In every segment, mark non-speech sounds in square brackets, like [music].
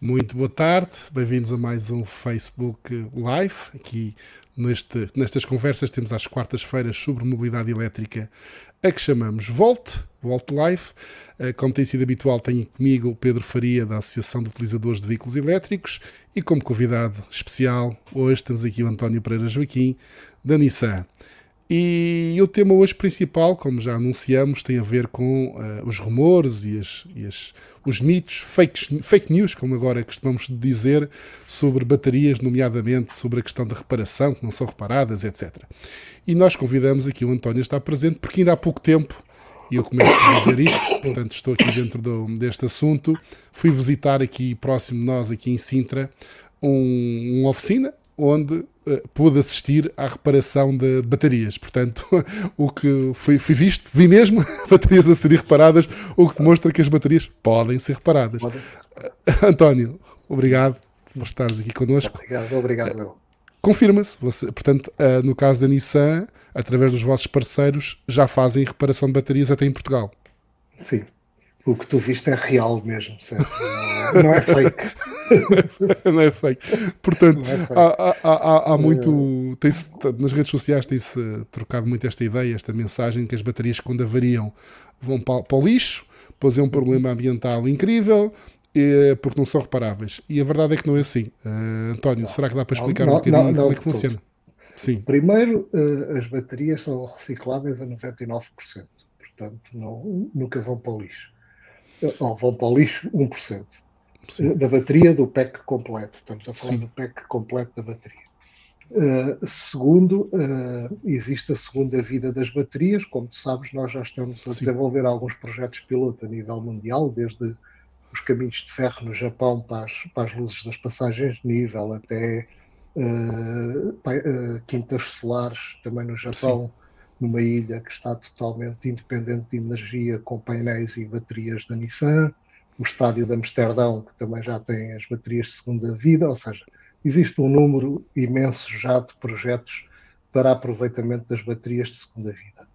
Muito boa tarde, bem-vindos a mais um Facebook Live. Aqui neste, nestas conversas temos às quartas-feiras sobre mobilidade elétrica, a que chamamos Volt, Volt Live. Eh, como tem sido habitual, tenho comigo o Pedro Faria, da Associação de Utilizadores de Veículos Elétricos, e como convidado especial, hoje temos aqui o António Pereira Joaquim, da Nissan. E o tema hoje principal, como já anunciamos, tem a ver com uh, os rumores e, as, e as, os mitos, fake, fake news, como agora costumamos dizer, sobre baterias, nomeadamente sobre a questão da reparação, que não são reparadas, etc. E nós convidamos aqui o António a estar presente, porque ainda há pouco tempo, e eu começo a dizer isto, portanto estou aqui dentro do, deste assunto, fui visitar aqui próximo de nós, aqui em Sintra, um, uma oficina onde pude assistir à reparação de baterias. Portanto, [laughs] o que fui, fui, visto, vi mesmo [laughs] baterias a serem reparadas, o que demonstra que as baterias podem ser reparadas. Uh, António, obrigado por estares aqui connosco. Obrigado, obrigado, meu. Confirma-se, portanto, no caso da Nissan, através dos vossos parceiros, já fazem reparação de baterias até em Portugal. Sim, o que tu viste é real mesmo, certo? Não é fake. [laughs] não é fake. Portanto, é fake. Há, há, há, há, muito. nas redes sociais tem-se trocado muito esta ideia, esta mensagem que as baterias, quando avariam, vão para, para o lixo, pois é um problema ambiental incrível. porque não são reparáveis. E a verdade é que não é assim. Uh, António, não, será que dá para explicar não, um bocadinho não, como é que funciona? Sim. Primeiro, uh, as baterias são recicláveis a 99%. Portanto, não, nunca vão para o lixo ou vão para o lixo 1%. Sim. Da bateria do pack completo. Estamos a falar Sim. do pack completo da bateria. Uh, segundo, uh, existe a segunda vida das baterias. Como tu sabes, nós já estamos a Sim. desenvolver alguns projetos piloto a nível mundial, desde os caminhos de ferro no Japão para as, para as luzes das passagens de nível, até uh, quintas solares também no Japão numa ilha que está totalmente independente de energia, com painéis e baterias da Nissan, o estádio de Amsterdão, que também já tem as baterias de segunda vida, ou seja, existe um número imenso já de projetos para aproveitamento das baterias de segunda vida.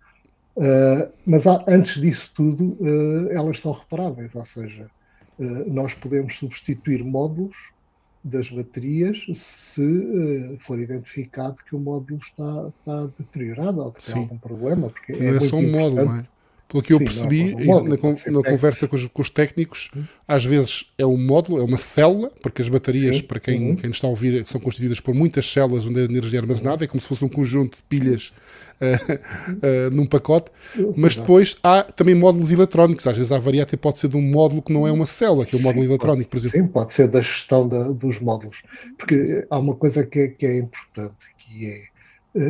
Uh, mas há, antes disso tudo, uh, elas são reparáveis, ou seja, uh, nós podemos substituir módulos das baterias se uh, for identificado que o módulo está, está deteriorado ou que tem algum problema. Porque é, é só um módulo, não é? Pelo que eu Sim, percebi módulo, na, na conversa com os, com os, técnicos, às vezes é um módulo, é uma célula, porque as baterias, Sim. para quem, uhum. quem está a ouvir, são constituídas por muitas células onde a energia é armazenada, é como se fosse um conjunto de pilhas uh, [laughs] num pacote, mas depois há também módulos eletrónicos. Às vezes a variante pode ser de um módulo que não é uma célula, que é um módulo eletrónico, por exemplo. Sim, pode ser da gestão da, dos módulos. Porque há uma coisa que é, que é importante, que é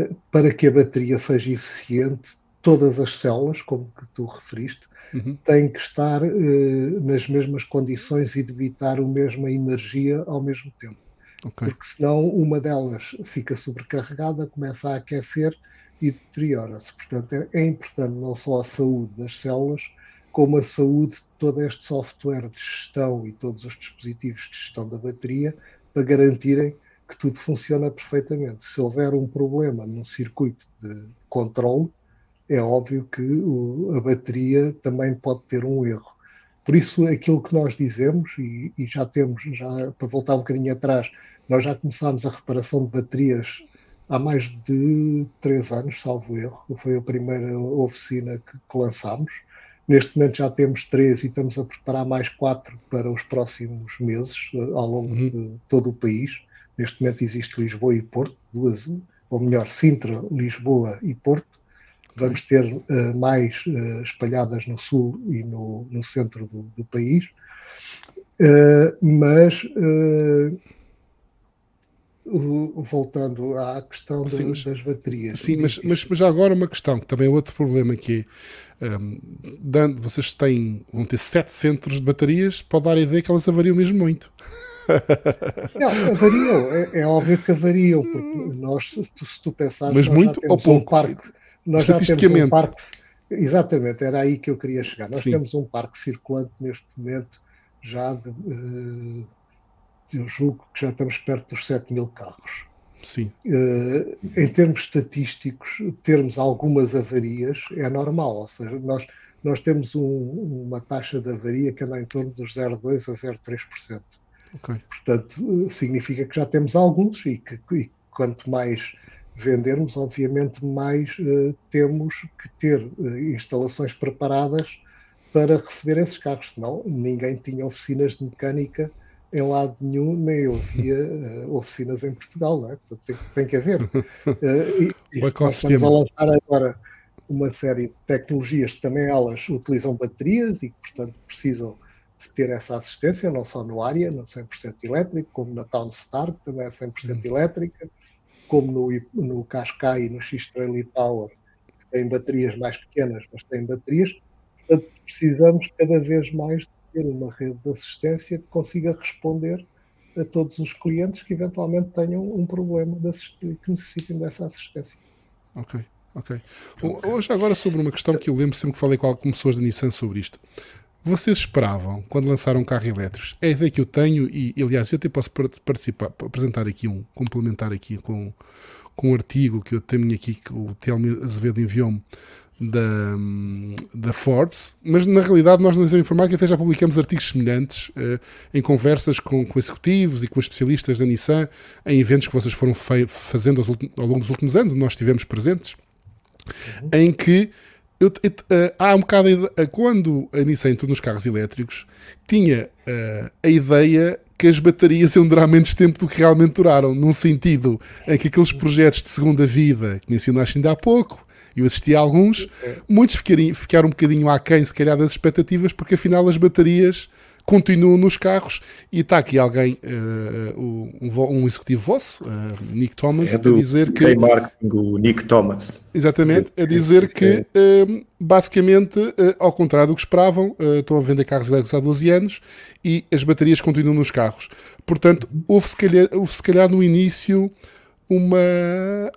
uh, para que a bateria seja eficiente, todas as células, como que tu referiste, uhum. têm que estar uh, nas mesmas condições e debitar a mesma energia ao mesmo tempo. Okay. Porque senão uma delas fica sobrecarregada, começa a aquecer e deteriora-se. Portanto, é, é, importante não só a saúde das células, como a saúde de todo este software de gestão e todos os dispositivos de gestão da bateria para garantirem que tudo funciona perfeitamente. Se houver um problema no circuito de controle, é óbvio que o, a bateria também pode ter um erro. Por isso, aquilo que nós dizemos, e, e já temos, já para voltar um bocadinho atrás, nós já começámos a reparação de baterias há mais de três anos, salvo erro. Foi a primeira oficina que, que lançámos. Neste momento já temos três e estamos a preparar mais quatro para os próximos meses, eh, ao longo uhum. de todo o país. Neste momento existe Lisboa e Porto, duas, ou melhor, Sintra, Lisboa e Porto. Vamos ter uh, mais uh, espalhadas no sul e no, no centro do, do país. Uh, mas voltando à questão sim, mas, das baterias. Sim, mas, mas, mas, já agora uma questão, que também é outro problema, que é, um, dando, vocês têm, vão ter sete centros de baterias, pode dar a ideia que elas avariam mesmo muito. [laughs] Não, avariam, é, é óbvio que avariam, porque nós, se tu, se tu pensares... Mas muito ou pouco? Um parque, nós já temos um parque... Exatamente, era aí que eu queria chegar. Nós sim. temos um parque circulante neste momento já de... Uh, eu julgo que já estamos perto dos 7 mil carros. Sim. Uh, em termos estatísticos, termos algumas avarias é normal, ou seja, nós, nós temos um, uma taxa de avaria que anda em torno dos 0,2% a 0,3%. Okay. Portanto, significa que já temos alguns e que e quanto mais vendermos, obviamente, mais uh, temos que ter uh, instalações preparadas para receber esses carros, senão ninguém tinha oficinas de mecânica em lado nenhum, nem havia uh, oficinas em Portugal, não é? Portanto, tem, tem que haver. Uh, [laughs] e, e estamos a lançar agora uma série de tecnologias que também elas utilizam baterias e que, portanto, precisam de ter essa assistência, não só no área, no 100% elétrico, como na Townstar, que também é 100% uhum. elétrica, como no, no Qashqai e no X-Trail e-Power, que têm baterias mais pequenas, mas têm baterias. Portanto, precisamos cada vez mais de ter uma rede de assistência que consiga responder a todos os clientes que eventualmente tenham um problema de que necessitem dessa assistência. Ok, ok. Hoje agora sobre uma questão que eu lembro sempre que falei com, com pessoas da Nissan sobre isto. Vocês esperavam, quando lançaram um carro elétrico, é a ideia que eu tenho, e aliás, eu até posso participar, apresentar aqui um, complementar aqui com, com um artigo que eu tenho aqui, que o Telmo Azevedo enviou-me da, da Forbes, mas na realidade nós na Informática até já publicamos artigos semelhantes uh, em conversas com, com, executivos e com especialistas da Nissan, em eventos que vocês foram fazendo ao longo dos últimos anos, nós estivemos presentes, uhum. em que eu, eu, uh, há um bocado uh, quando a Nissan entrou nos carros elétricos, tinha uh, a ideia que as baterias iam durar menos tempo do que realmente duraram, num sentido em que aqueles projetos de segunda vida que mencionaste ainda há pouco, eu assisti a alguns, muitos ficaram, ficaram um bocadinho aquém, se calhar, das expectativas, porque afinal as baterias continuam nos carros e está aqui alguém, uh, um, um, executivo vosso, uh, Nick Thomas, é a dizer que. marketing, o Nick Thomas. Exatamente, a dizer que uh, basicamente, ao contrário do que esperavam, estão a vender carros elétricos há 12 anos e as baterias continuam nos carros. Portanto, houve se calhar, houve, se calhar no início uma,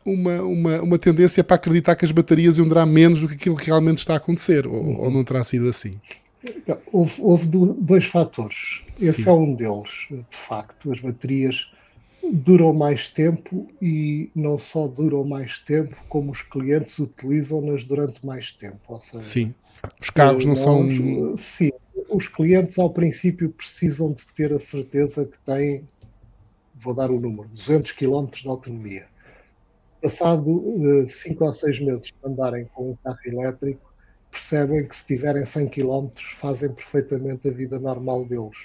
uma, uma, uma tendência para acreditar que as baterias iam durar menos do que aquilo que realmente está a acontecer, ou, ou não terá sido assim? Então, houve, houve, dois fatores. Esse Sim. é um deles, de facto. As baterias duram mais tempo e não só duram mais tempo, como os clientes utilizam-nas durante mais tempo. Ou seja, sim, os carros não nós, são. Sim, os clientes ao princípio precisam de ter a certeza que têm, vou dar o número, 200 km de autonomia. Passado 5 uh, ou 6 meses de andarem com um carro elétrico, percebem que se tiverem 100 km fazem perfeitamente a vida normal deles.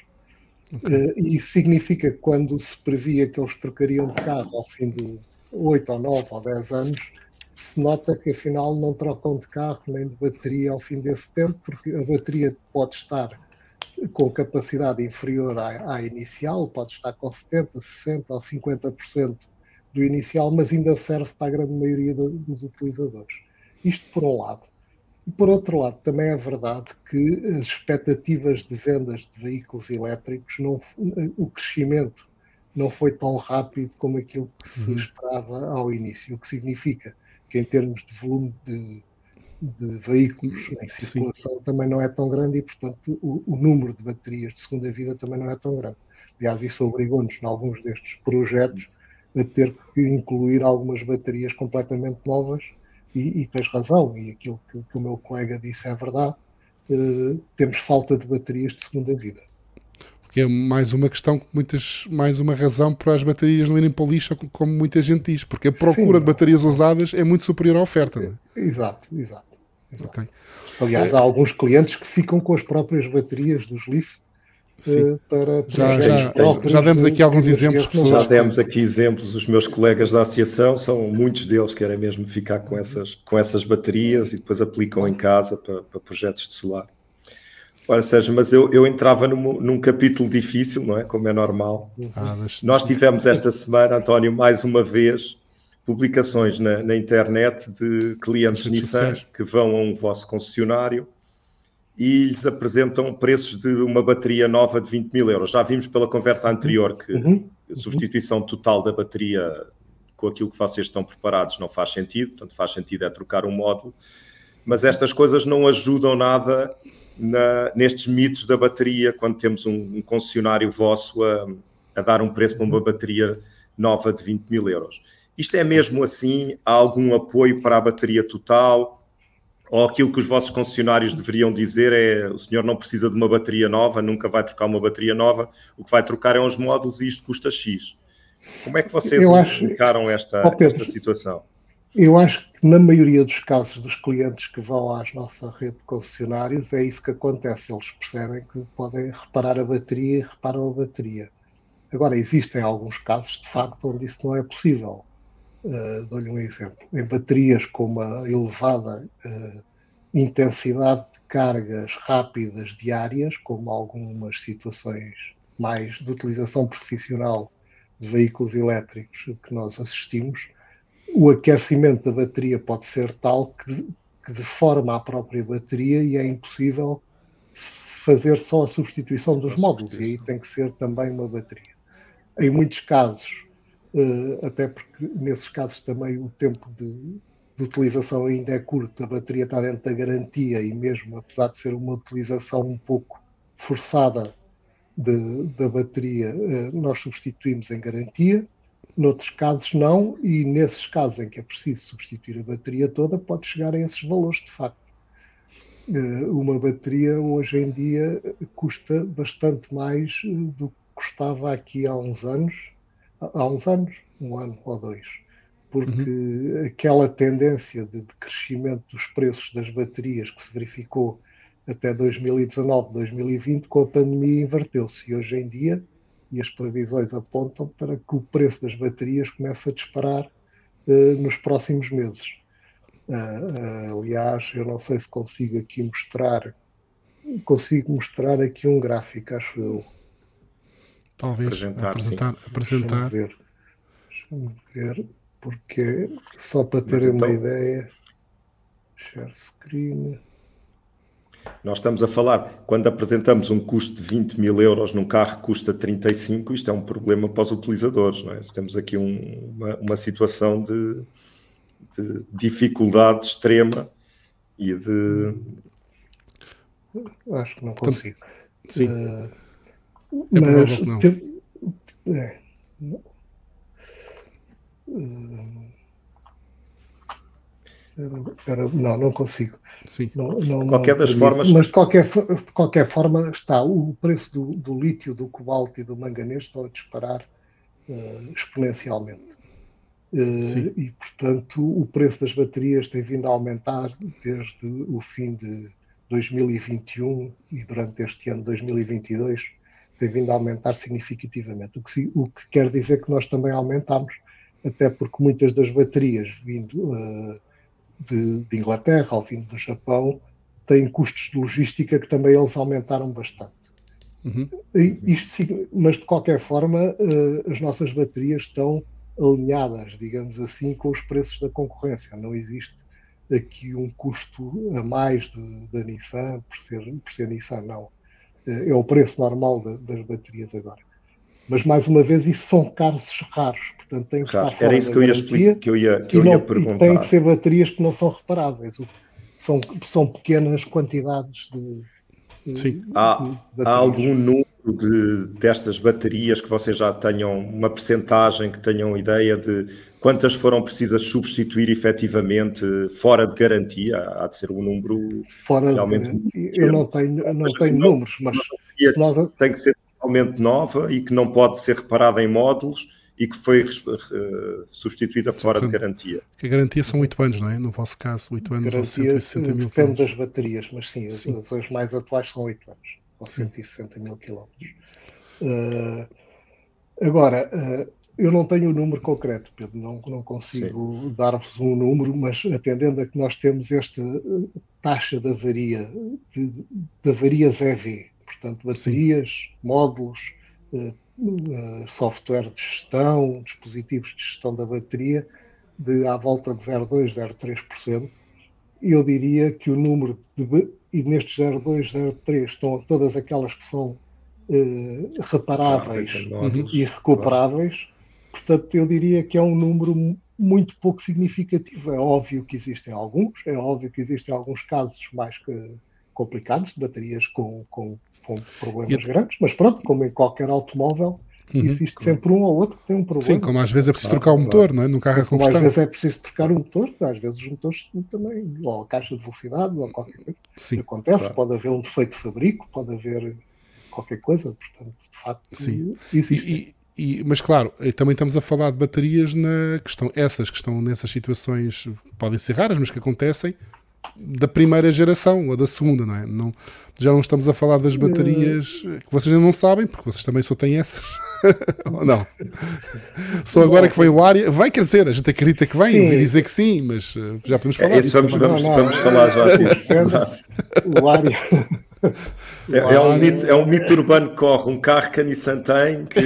Okay. Uh, e isso significa que quando se previa que eles trocariam de carro ao fim de 8 ou 9 ou 10 anos, se nota que afinal não trocam de carro nem de bateria ao fim desse tempo, porque a bateria pode estar com capacidade inferior à, à inicial, pode estar com 70%, 60% ou 50% do inicial, mas ainda serve para a grande maioria dos utilizadores. Isto por um lado. Por outro lado, também é verdade que as expectativas de vendas de veículos elétricos, não, o crescimento não foi tão rápido como aquilo que se uhum. esperava ao início, o que significa que em termos de volume de, de veículos em circulação Sim. também não é tão grande e, portanto, o, o, número de baterias de segunda vida também não é tão grande. Aliás, isso obrigou-nos, em alguns destes projetos, a ter que incluir algumas baterias completamente novas e, e tens razão, e aquilo que, que, o meu colega disse é verdade, uh, temos falta de baterias de segunda vida. Que é mais uma questão, muitas, mais uma razão para as baterias não irem para o lixo, como muita gente diz, porque a procura Sim, de baterias usadas é muito superior à oferta. Não é? Exato, exato. exato. Okay. Aliás, há alguns clientes que ficam com as próprias baterias dos Leaf Sim. para já, já, já demos aqui alguns exemplos. Já demos aqui exemplos. Os meus colegas da associação são muitos deles querem mesmo ficar com essas, com essas baterias e depois aplicam em casa para, para projetos de solar. Olha, Sérgio, mas eu, eu entrava num, num capítulo difícil, não é? Como é normal. Ah, Nós tivemos esta semana, António, mais uma vez, publicações na, na internet de clientes Nissan que vão a um vosso concessionário e lhes apresentam preços de uma bateria nova de 20 mil euros. Já vimos pela conversa anterior que uhum. a substituição total da bateria com aquilo que vocês estão preparados não faz sentido, portanto faz sentido é trocar um módulo, mas estas coisas não ajudam nada na, nestes mitos da bateria quando temos um, um concessionário vosso a, a, dar um preço para uma bateria nova de 20 mil euros. Isto é mesmo assim? Há algum apoio para a bateria total? Ou aquilo que os vossos concessionários deveriam dizer é o senhor não precisa de uma bateria nova, nunca vai trocar uma bateria nova, o que vai trocar é uns módulos e isto custa X. Como é que vocês explicaram esta, oh, esta situação? Eu acho que na maioria dos casos dos clientes que vão à nossa rede de concessionários é isso que acontece. Eles percebem que podem reparar a bateria e reparam a bateria. Agora, existem alguns casos, de facto, onde isso não é possível. Uh, Dou-lhe um exemplo. Em baterias com uma elevada uh, intensidade de cargas rápidas diárias, como algumas situações mais de utilização profissional de veículos elétricos que nós assistimos, o aquecimento da bateria pode ser tal que, que deforma a própria bateria e é impossível fazer só a substituição dos módulos, e aí tem que ser também uma bateria. Em muitos casos, uh, até porque nesses casos também o tempo de, de, utilização ainda é curto, a bateria está dentro da garantia e mesmo apesar de ser uma utilização um pouco forçada de, da bateria, uh, nós substituímos em garantia. Noutros casos não, e nesses casos em que é preciso substituir a bateria toda, pode chegar a esses valores de facto. Uh, uma bateria hoje em dia custa bastante mais do que custava aqui há uns anos, há uns anos, um ano ou dois, porque uhum. aquela tendência de, de crescimento dos preços das baterias que se verificou até 2019, 2020, com a pandemia inverteu-se e hoje em dia, e as previsões apontam para que o preço das baterias comece a disparar uh, nos próximos meses. Uh, uh, aliás, eu não sei se consigo aqui mostrar, consigo mostrar aqui um gráfico, acho eu. Talvez apresentar. apresentar, apresentar. Deixa-me ver. Deixa-me ver, porque só para terem então, uma ideia. Share screen. Nós estamos a falar, quando apresentamos um custo de 20 mil euros num carro que custa 35, isto é um problema para os utilizadores, não é? Temos aqui um, uma, uma, situação de, de, dificuldade extrema e de. Acho que não consigo. Sim. Uh, é mas não. Te, é, era, não, não consigo. Sim. Não, não, qualquer das formas. Mas de qualquer, de qualquer forma está o preço do, do lítio, do cobalto e do manganês estão a disparar uh, exponencialmente. Uh, e portanto o preço das baterias tem vindo a aumentar desde o fim de 2021 e durante este ano 2022 tem vindo a aumentar significativamente, o que, o que quer dizer que nós também aumentamos, até porque muitas das baterias vindo uh, de, de, Inglaterra ou vindo do Japão têm custos de logística que também eles aumentaram bastante. Uhum. Isto, mas de qualquer forma, uh, as nossas baterias estão alinhadas, digamos assim, com os preços da concorrência. Não existe aqui um custo a mais da Nissan por ser, por ser Nissan, não é o preço normal de, das baterias agora. Mas, mais uma vez, isso são carros raros. Portanto, tem que fora Era isso que eu ia, explicar, que eu ia, que eu não, perguntar. Tem que ser baterias que não são reparáveis. São, são pequenas quantidades de. Sim. De, há, de há algum número de, destas baterias que vocês já tenham uma percentagem, que tenham ideia de quantas foram precisas substituir efetivamente fora de garantia? Há de ser um número fora realmente. De, eu não tenho, não tenho não, números, mas nós... tem que ser totalmente nova e que não pode ser reparada em módulos e que foi uh, substituída fora Sim, de garantia. A garantia são 8 anos, não é? No vosso caso, 8 anos ou 160 mil Depende das baterias, mas sim, sim. As, as mais atuais são 8 anos ou 160 mil quilómetros. Uh, agora, uh, eu não tenho o um número concreto, Pedro, não, não consigo dar-vos um número, mas atendendo a que nós temos esta eh, taxa de avaria, de, de avarias EV, portanto, baterias, Sim. módulos, uh, software de gestão, dispositivos de gestão da bateria, de à volta de 0,2, 0,3%, eu diria que o número de e nestes 02, 03 estão todas aquelas que são uh, reparáveis uhum. e recuperáveis. Portanto, eu diria que é um número muito pouco significativo. É óbvio que existem alguns, é óbvio que existem alguns casos mais que complicados, baterias com, com, com problemas e... grandes, mas pronto, como em qualquer automóvel, Uhum, existe claro. sempre um ou outro que tem um problema. Sim, como às vezes é preciso trocar o motor, não é? No carro a combustão. Como às vezes é preciso trocar o motor, às vezes os motores também, ou a caixa de velocidade, ou qualquer coisa. Sim, acontece, claro. pode haver um defeito de fabrico, pode haver qualquer coisa, portanto, de facto, Sim. existe. E, e, mas claro, também estamos a falar de baterias na questão, essas que estão nessas situações podem ser raras, mas que acontecem da primeira geração ou da segunda, não é? Não, já não estamos a falar das baterias que vocês ainda não sabem, porque vocês também só têm essas. [laughs] ou não? Só agora que vem o área, vai crescer, a gente acredita que vem, vai dizer que sim, mas eh, já podemos falar é, disso. Vamos, vamos, não, vamos falar já disso. [laughs] o área. É, é, um mito, é um mito urbano que corre, um carro que a Nissan tem. Que...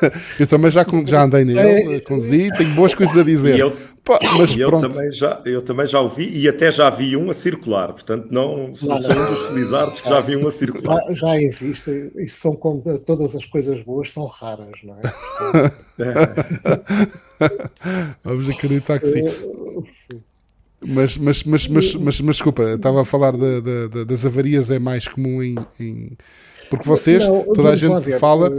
[laughs] eu também já, já andei nele, é, conduzi, tenho boas coisas a dizer. E eu, Pá, mas eu, também já, eu também já ouvi e até já vi um a circular, portanto, não sou, não, não. um dos felizardos que já vi um a circular. Já, já existe, e são como todas as coisas boas são raras, não é? [laughs] Vamos acreditar que sim. Mas, mas, mas, mas, mas, mas, desculpa, estava a falar de, de, de, das avarias, é mais comum em, em porque vocês, não, toda a gente fala,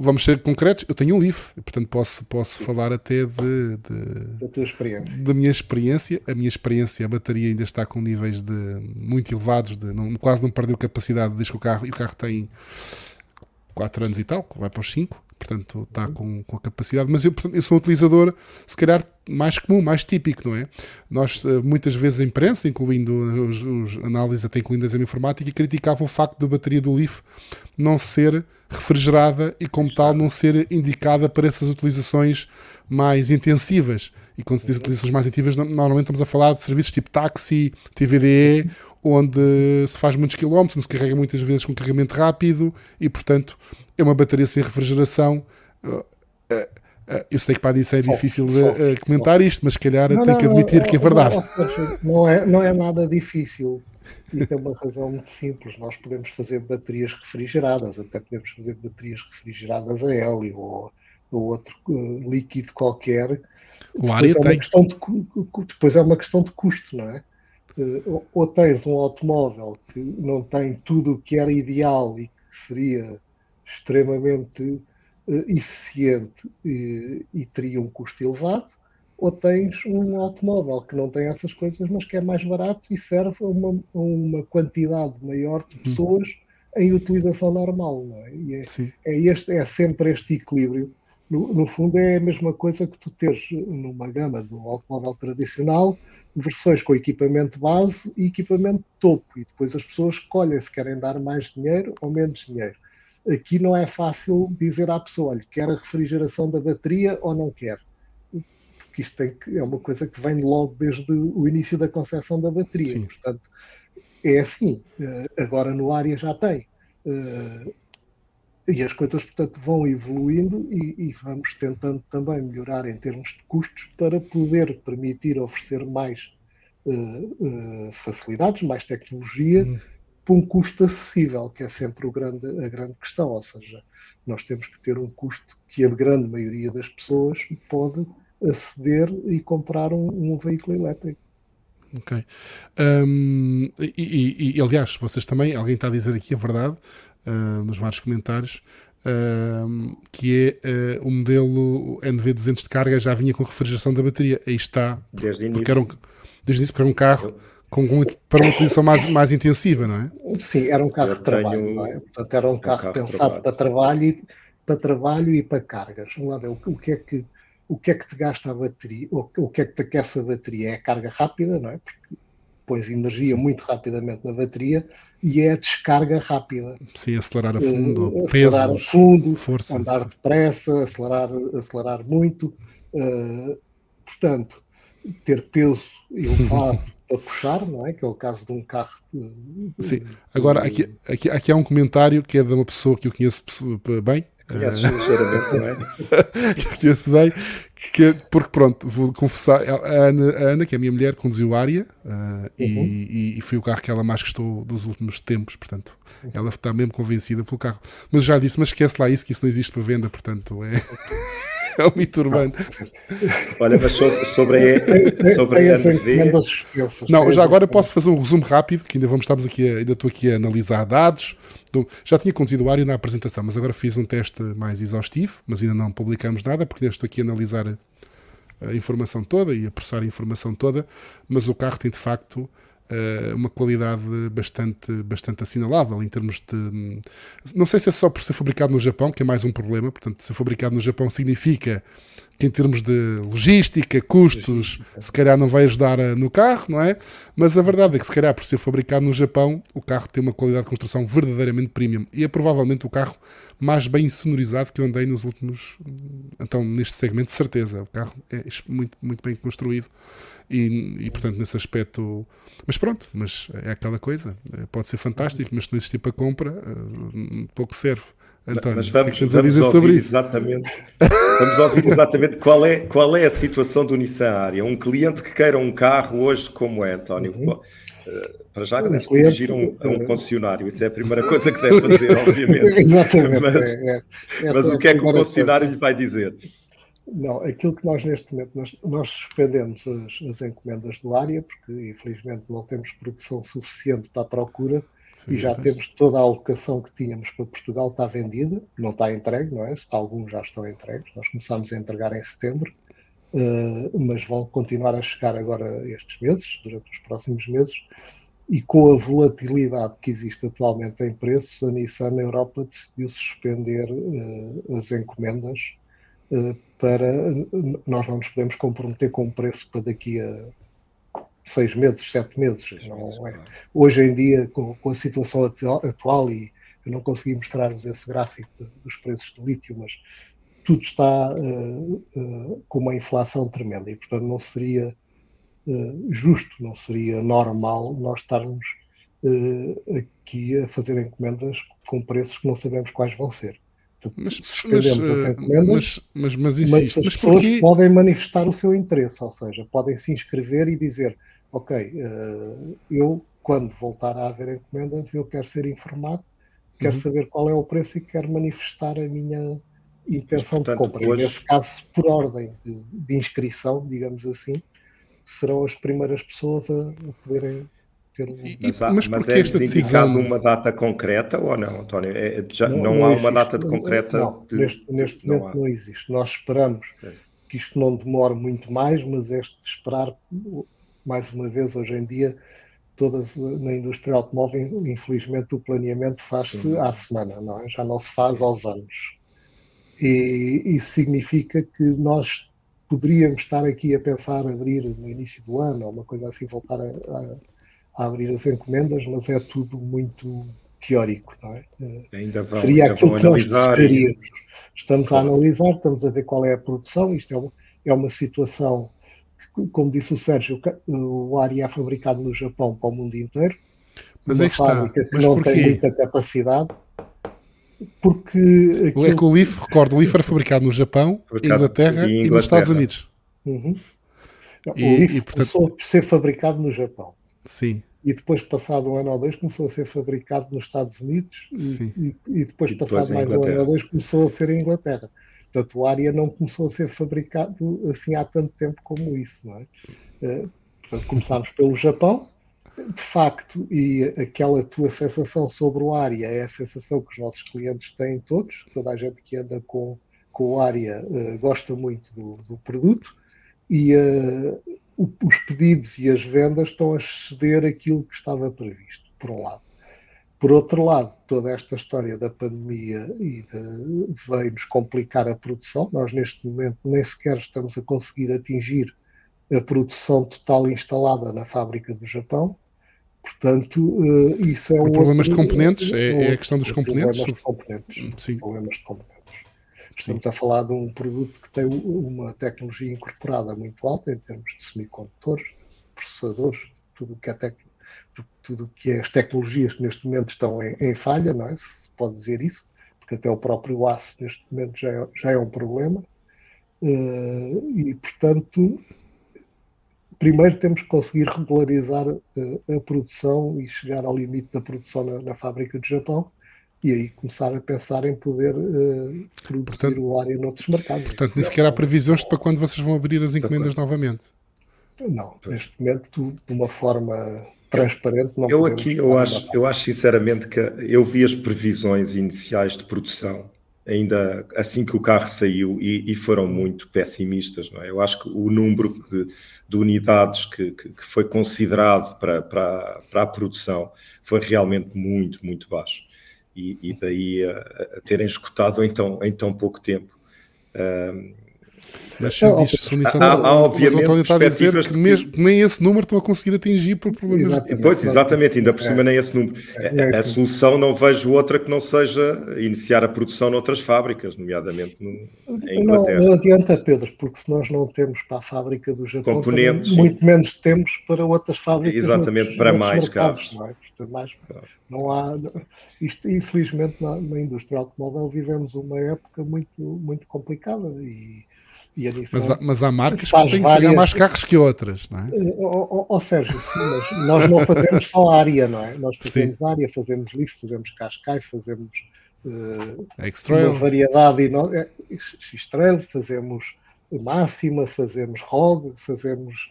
vamos ser concretos, eu tenho um livro, portanto posso, posso falar até de, de, da tua experiência. Da minha experiência. A minha experiência, a bateria ainda está com níveis de, muito elevados, de, não, quase não perdeu capacidade desde que o carro, e o carro tem 4 anos e tal, vai para os 5 portanto está com, com a capacidade. Mas eu, portanto, eu sou um utilizador, se calhar, mais comum, mais típico, não é? Nós, eh, muitas vezes, a imprensa, incluindo os, os análises, até incluindo a exame informática, criticava o facto da bateria do Leaf não ser refrigerada e, como tal, não ser indicada para essas utilizações mais intensivas. E quando se diz utilizações mais intensivas, normalmente estamos a falar de serviços tipo táxi, TVDE, onde se faz muitos quilómetros, onde se carrega muitas vezes com carregamento rápido e, portanto, é uma bateria sem refrigeração. Uh, uh, uh, eu sei que para isso é difícil comentar isto, mas se calhar não, tenho que admitir que é verdade. Não é, não é nada difícil. E tem uma razão muito simples. Nós podemos fazer baterias refrigeradas, até podemos fazer baterias refrigeradas a hélio ou, ou outro líquido qualquer. O área é tem. De, depois é uma questão de custo, não é? ou tens um automóvel que não tem tudo o que era ideal e que seria extremamente uh, eficiente e, e, teria um custo elevado, ou tens um automóvel que não tem essas coisas, mas que é mais barato e serve a uma, a uma quantidade maior de pessoas hum. em utilização normal. Não é? E é, é, este, é sempre este equilíbrio. No, no, fundo, é a mesma coisa que tu teres numa gama do automóvel tradicional versões com equipamento base e equipamento topo, e depois as pessoas escolhem se querem dar mais dinheiro ou menos dinheiro. Aqui não é fácil dizer à pessoa, olha, quer a refrigeração da bateria ou não quer. Porque isto que, é uma coisa que vem logo desde o início da concepção da bateria. Sim. Portanto, é assim. Eh, agora no área já tem. E as coisas, portanto, vão evoluindo e, e, vamos tentando também melhorar em termos de custos para poder permitir oferecer mais uh, uh, facilidades, mais tecnologia, uhum. por um custo acessível, que é sempre o grande, a grande questão. Ou seja, nós temos que ter um custo que a grande maioria das pessoas pode aceder e comprar um, um veículo elétrico. Ok. Um, e, e, e, aliás, vocês também, alguém está a dizer aqui a verdade, uh, nos vários comentários, uh, que é uh, o modelo NV200 de carga já vinha com refrigeração da bateria. Aí está. Desde o porque era um, desde isso, porque era um carro com, com, para uma utilização mais, mais intensiva, não é? Sim, era um carro Eu de trabalho, tenho... é? Portanto, era um, um carro, carro pensado trabalho. para trabalho e para trabalho e para cargas. Vamos lá ver o, o que é que o que é que te gasta a bateria, o, o que é que te aquece a bateria? É a carga rápida, não é? Porque pões energia Sim. muito rapidamente na bateria e é a descarga rápida. Sim, acelerar a fundo, uh, acelerar pesos, a fundo, força, andar depressa, acelerar, acelerar muito. Uh, portanto, ter peso elevado [laughs] para puxar, não é? Que é o caso de um carro. De, Sim, agora aqui, aqui, aqui há um comentário que é de uma pessoa que eu conheço bem, Conheces ligeiramente, não é? [laughs] Conheço bem, que, porque pronto, vou confessar, a Ana, a Ana que é a minha mulher, conduziu área uh, uhum. e, e, foi o carro que ela mais gostou dos últimos tempos, portanto, uhum. ela está mesmo convencida pelo carro. Mas já disse, mas esquece lá isso, que isso não existe para venda, portanto, é. [laughs] é um mito urbano. [laughs] Olha, mas sobre, sobre a, sobre a NV... Não, já agora posso fazer um resumo rápido, que ainda vamos, estamos aqui, a, ainda estou aqui a analisar dados. Já tinha conduzido o Ario na apresentação, mas agora fiz um teste mais exaustivo, mas ainda não publicamos nada, porque ainda estou aqui a analisar a informação toda e a processar a informação toda, mas o carro tem de facto uma qualidade bastante, bastante assinalável em termos de. Não sei se é só por ser fabricado no Japão, que é mais um problema, portanto, ser fabricado no Japão significa que em termos de logística, custos, se calhar não vai ajudar eh, no carro, não é? Mas a verdade é que se calhar por ser fabricado no Japão, o carro tem uma qualidade de construção verdadeiramente premium e é provavelmente o carro mais bem sonorizado que eu andei nos últimos, então neste segmento de certeza, o carro é muito, muito bem construído e, e portanto nesse aspecto, mas pronto, mas é aquela coisa, eh, pode ser fantástico, mas se não existir para compra, eh, pouco serve. António, mas vamos, vamos a dizer sobre isso? Exatamente, vamos ouvir exatamente qual é, qual é a situação do Nissan Aria. Um cliente que queira um carro hoje como é, António, uhum. Eh, para já deve se dirigir um, a um concessionário, isso é a primeira coisa que deve fazer, [laughs] obviamente. exatamente. Mas, é, é, mas o que é que o concessionário lhe vai dizer? Não, aquilo que nós neste momento, nós, nós suspendemos as, as, encomendas do área, porque infelizmente não temos produção suficiente para a procura, Sim, e já temos toda a alocação que tínhamos para Portugal está vendida, não está entregue, não é? Alguns já estão entregues, nós começámos a entregar em setembro, uh, mas vão continuar a chegar agora estes meses, durante os próximos meses, e com a volatilidade que existe atualmente em preços, a Nissan na Europa decidiu suspender uh, as encomendas uh, para nós não nos podemos comprometer com um preço para daqui a seis meses, sete meses. Seis meses, é. Hoje em dia, com, com, a situação atual, e eu não consegui mostrar-vos esse gráfico dos preços do lítio, mas tudo está uh, uh, com uma inflação tremenda e, portanto, não seria uh, justo, não seria normal nós estarmos aqui a fazer encomendas com preços que não sabemos quais vão ser. Mas, mas, mas, mas, mas, insisto, mas as pessoas porque... podem manifestar o seu interesse, ou seja, podem se inscrever e dizer ok, uh, eu quando voltar a haver encomendas, eu quero ser informado, quero uhum. saber qual é o preço e quero manifestar a minha intenção Mas, portanto, de compra. Hoje... Nesse caso, por ordem de, de, inscrição, digamos assim, serão as primeiras pessoas a, a poderem um... Mas, há, mas, mas é esta decisão... uma data concreta ou não, António? É, já, não, não, não, há existe, uma data de concreta? Não, de... neste, neste não momento há. não existe. Nós esperamos é. que isto não demore muito mais, mas este esperar mais uma vez, hoje em dia, todas na indústria automóvel, infelizmente, o planeamento faz-se à semana, não é? já não se faz Sim. aos anos. E isso significa que nós poderíamos estar aqui a pensar abrir no início do ano, ou uma coisa assim, voltar a, a, a abrir as encomendas, mas é tudo muito teórico, não é? Ainda vão, Seria ainda aquilo vão que nós gostaríamos. Estamos claro. a analisar, estamos a ver qual é a produção, isto é uma, é uma situação como disse o Sérgio, o Ari é fabricado no Japão para o mundo inteiro. Mas é que está. Que Mas não porquê? tem muita capacidade. Porque. Aquilo... É que o Leaf, recordo, o Leaf era fabricado no Japão, fabricado Inglaterra, Inglaterra, e nos Estados Unidos. Uhum. E, o Leaf e, portanto... começou a ser fabricado no Japão. Sim. E depois, passado um ano ou dois, começou a ser fabricado nos Estados Unidos. E, e depois, e depois passado mais um ano ou dois, começou a ser em Inglaterra. Portanto, o área não começou a ser fabricado assim há tanto tempo como isso. Não é? Eh, portanto, começámos pelo Japão, de facto, e aquela tua sensação sobre o área é a sensação que os nossos clientes têm todos, toda a gente que anda com, com o área uh, gosta muito do, do produto e uh, o, os pedidos e as vendas estão a exceder aquilo que estava previsto, por um lado. Por outro lado, toda esta história da pandemia veio-nos complicar a produção. Nós, neste momento, nem sequer estamos a conseguir atingir a produção total instalada na fábrica do Japão. Portanto, eh, isso é o. Problemas de componentes? É, é, a questão dos componentes? Problemas de componentes. Sim. Problemas de componentes. Estamos a falar de um produto que tem uma tecnologia incorporada muito alta em termos de semicondutores, processadores, tudo que é técnico tudo que é as tecnologias que neste momento estão em, em, falha, não é? Se pode dizer isso, porque até o próprio aço neste momento já é, já é um problema. Uh, e, portanto, primeiro temos que conseguir regularizar uh, a produção e chegar ao limite da produção na, na, fábrica do Japão, e aí começar a pensar em poder uh, produzir portanto, o área noutros mercados. Portanto, nem sequer há previsões para quando vocês vão abrir as encomendas novamente. Não, neste momento, de uma forma transparente, não Eu aqui, eu acho, eu acho sinceramente que eu vi as previsões iniciais de produção ainda assim que o carro saiu e, e foram muito pessimistas. Não é? Eu acho que o número de, de unidades que, que, que, foi considerado para, para, para a produção foi realmente muito, muito baixo. E, e daí a, a, terem escutado em tão, em tão pouco tempo. Um, mas se diz, se há, há, obviamente, António está a dizer que, que mesmo, nem esse número estão a conseguir atingir por problemas. Exatamente. Pois, exatamente, ainda por cima nem esse número. A, a, solução não vejo outra que não seja iniciar a produção noutras fábricas, nomeadamente no, em Inglaterra. Não, não adianta, Pedro, porque se nós não temos para a fábrica do Japão, Componentes, muito menos temos para outras fábricas. Exatamente, para mais carros. Não, é? mais, não há, isto, infelizmente, na, na indústria automóvel vivemos uma época muito, muito complicada e mas, há, mas há marcas que conseguem várias... mais carros que outras, não é? Ou, ou, Sérgio, sim, nós não fazemos só área, não é? Nós fazemos sim. área, fazemos lift, fazemos cascai, fazemos uh, uma variedade no... É, X-Trail, fazemos máxima, fazemos ROG, fazemos.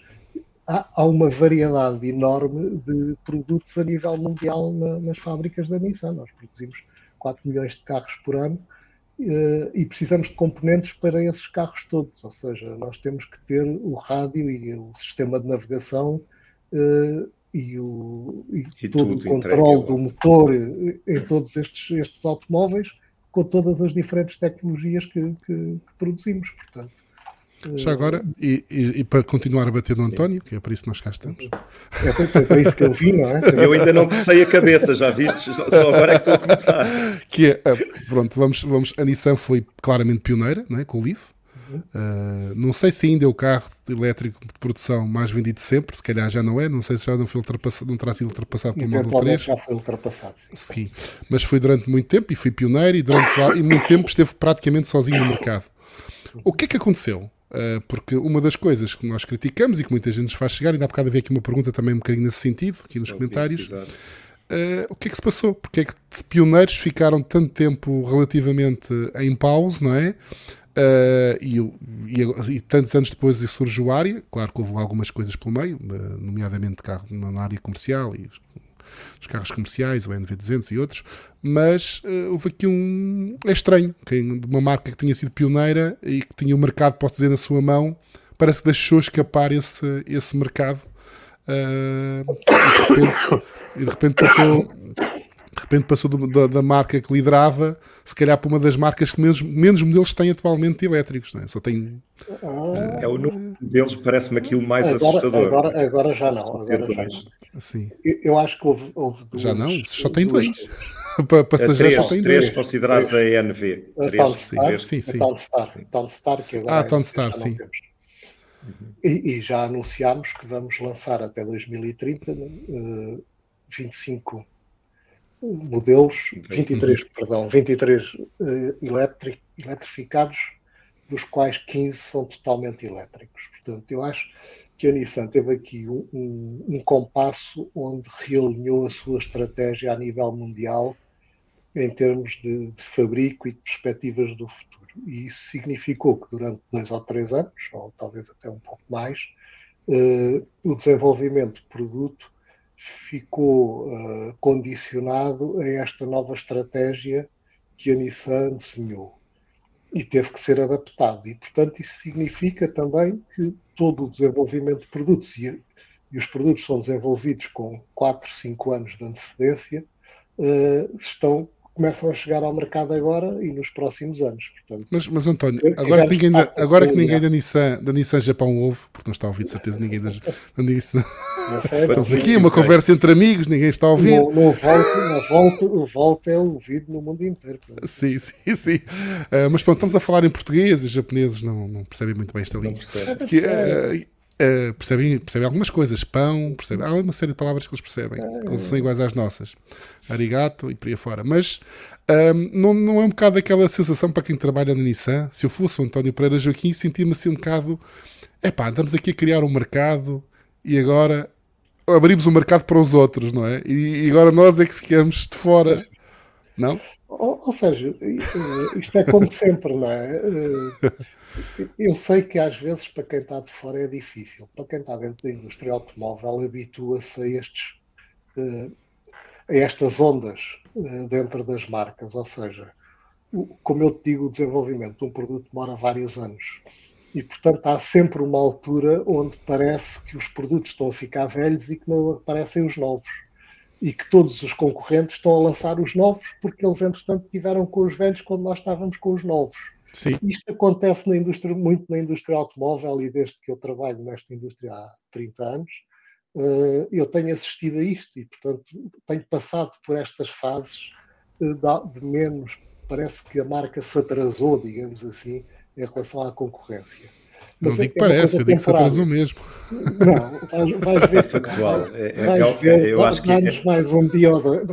Há, uma variedade enorme de produtos a nível mundial na, nas fábricas da Nissan. Nós produzimos 4 milhões de carros por ano e precisamos de componentes para esses carros todos, ou seja, nós temos que ter o rádio e o sistema de navegação uh, e, o, e, e todo o controle do motor em todos estes, estes automóveis com todas as diferentes tecnologias que, que, que produzimos, portanto. Já agora, e, e, e, para continuar a bater no António, que é para isso que nós cá estamos. É para isso que eu vi, não é? [laughs] Eu ainda não comecei a cabeça, já viste? Só agora é que estou a começar. Que é, eh, pronto, vamos, vamos, a Nissan foi claramente pioneira né, com o Leaf. Uh, não sei se ainda é o carro elétrico de produção mais vendido sempre, se calhar já não é, não sei se já não, foi ultrapassado, não terá sido ultrapassado pelo Model 3. já foi ultrapassado. Sim, mas foi durante muito tempo e foi pioneiro e durante e muito tempo esteve praticamente sozinho no mercado. O que é que aconteceu? Uh, porque uma das coisas que nós criticamos e que muita gente nos faz chegar, e há bocado havia aqui uma pergunta também um bocadinho nesse sentido, aqui nos comentários. Uh, o que é que se passou? Porque é que pioneiros ficaram tanto tempo relativamente em pause, não é? Uh, e, e, e, tantos anos depois surge o área, claro que houve algumas coisas pelo meio, nomeadamente carro na área comercial e os carros comerciais, o NV200 e outros, mas uh, houve aqui um. É estranho, que uma marca que tinha sido pioneira e que tinha o mercado, posso dizer, na sua mão, parece que deixou escapar esse, esse mercado uh, e, de repente, e, de repente, passou. De repente passou do, da, da, marca que liderava, se calhar para uma das marcas que menos, menos modelos têm atualmente elétricos. Não é? Só tem. Uh, é o número deles, parece-me aquilo mais agora, assustador. Agora, agora já não. Agora já não. Sim. Eu, acho que houve, houve duas, Já não, só tem dois. [laughs] Para passageiros só tem três dois. considerados a ENV. A três, Star, sim, sim. A Townstar, Townstar que agora ah, Townstar, sim. Uhum. E, e, já anunciámos que vamos lançar até 2030 uh, 25 modelos, 23, perdão, 23 uh, eletri eletrificados, dos quais 15 são totalmente elétricos. Portanto, eu acho que a Nissan teve aqui um, um, um compasso onde realinhou a sua estratégia a nível mundial em termos de, de, fabrico e de perspectivas do futuro. E isso significou que durante dois ou três anos, ou talvez até um pouco mais, uh, o desenvolvimento de produto ficou uh, condicionado a esta nova estratégia que a Nissan desenhou e teve que ser adaptado. E, portanto, isso significa também que todo o desenvolvimento de produtos, e, e os produtos são desenvolvidos com 4, 5 anos de antecedência, uh, estão começam a chegar ao mercado agora e nos próximos anos. Portanto, mas, mas António, agora que ninguém, da, agora que ninguém da Nissan, da Nissan Japão ouve, porque não está a ouvir de certeza ninguém da, da Nissan. [laughs] Estamos aqui, uma conversa entre amigos, ninguém está a ouvir. No, no volta, o volta é ouvido no mundo inteiro. Sim, sim, sim. Uh, mas pronto, estamos a falar em português, os japoneses não, não percebem muito bem esta língua. Que, uh, Uh, percebem, percebem algumas coisas, pão, percebem, há uma série de palavras que eles percebem, que são iguais às nossas, arigato e por aí fora. Mas um, não, não é um bocado aquela sensação para quem trabalha na Nissan? Se eu fosse o António Pereira Joaquim, sentia-me assim um bocado, é pá, andamos aqui a criar um mercado e agora abrimos o um mercado para os outros, não é? E, e agora nós é que ficamos de fora, não? ou, ou, seja, isto é como sempre, não é? Eu sei que às vezes para quem está de fora é difícil. Para quem está dentro da indústria automóvel habitua-se a estes a estas ondas dentro das marcas, ou seja, como eu te digo, o desenvolvimento de um produto demora vários anos. E, portanto, há sempre uma altura onde parece que os produtos estão a ficar velhos e que não aparecem os novos. E que todos os concorrentes estão a lançar os novos porque eles, entretanto, tiveram com os velhos quando nós estávamos com os novos. Sim. Isto acontece na indústria, muito na indústria automóvel e desde que eu trabalho nesta indústria há 30 anos, eh, eu tenho assistido a isto e, portanto, tenho passado por estas fases eh, de menos. Parece que a marca se atrasou, digamos assim, em relação à concorrência. Não digo que é parece, eu digo que se atrasou mesmo. Não, vais, vais ver. Factual. É, é, vais ver, eu acho que é... mais um dia ou dois.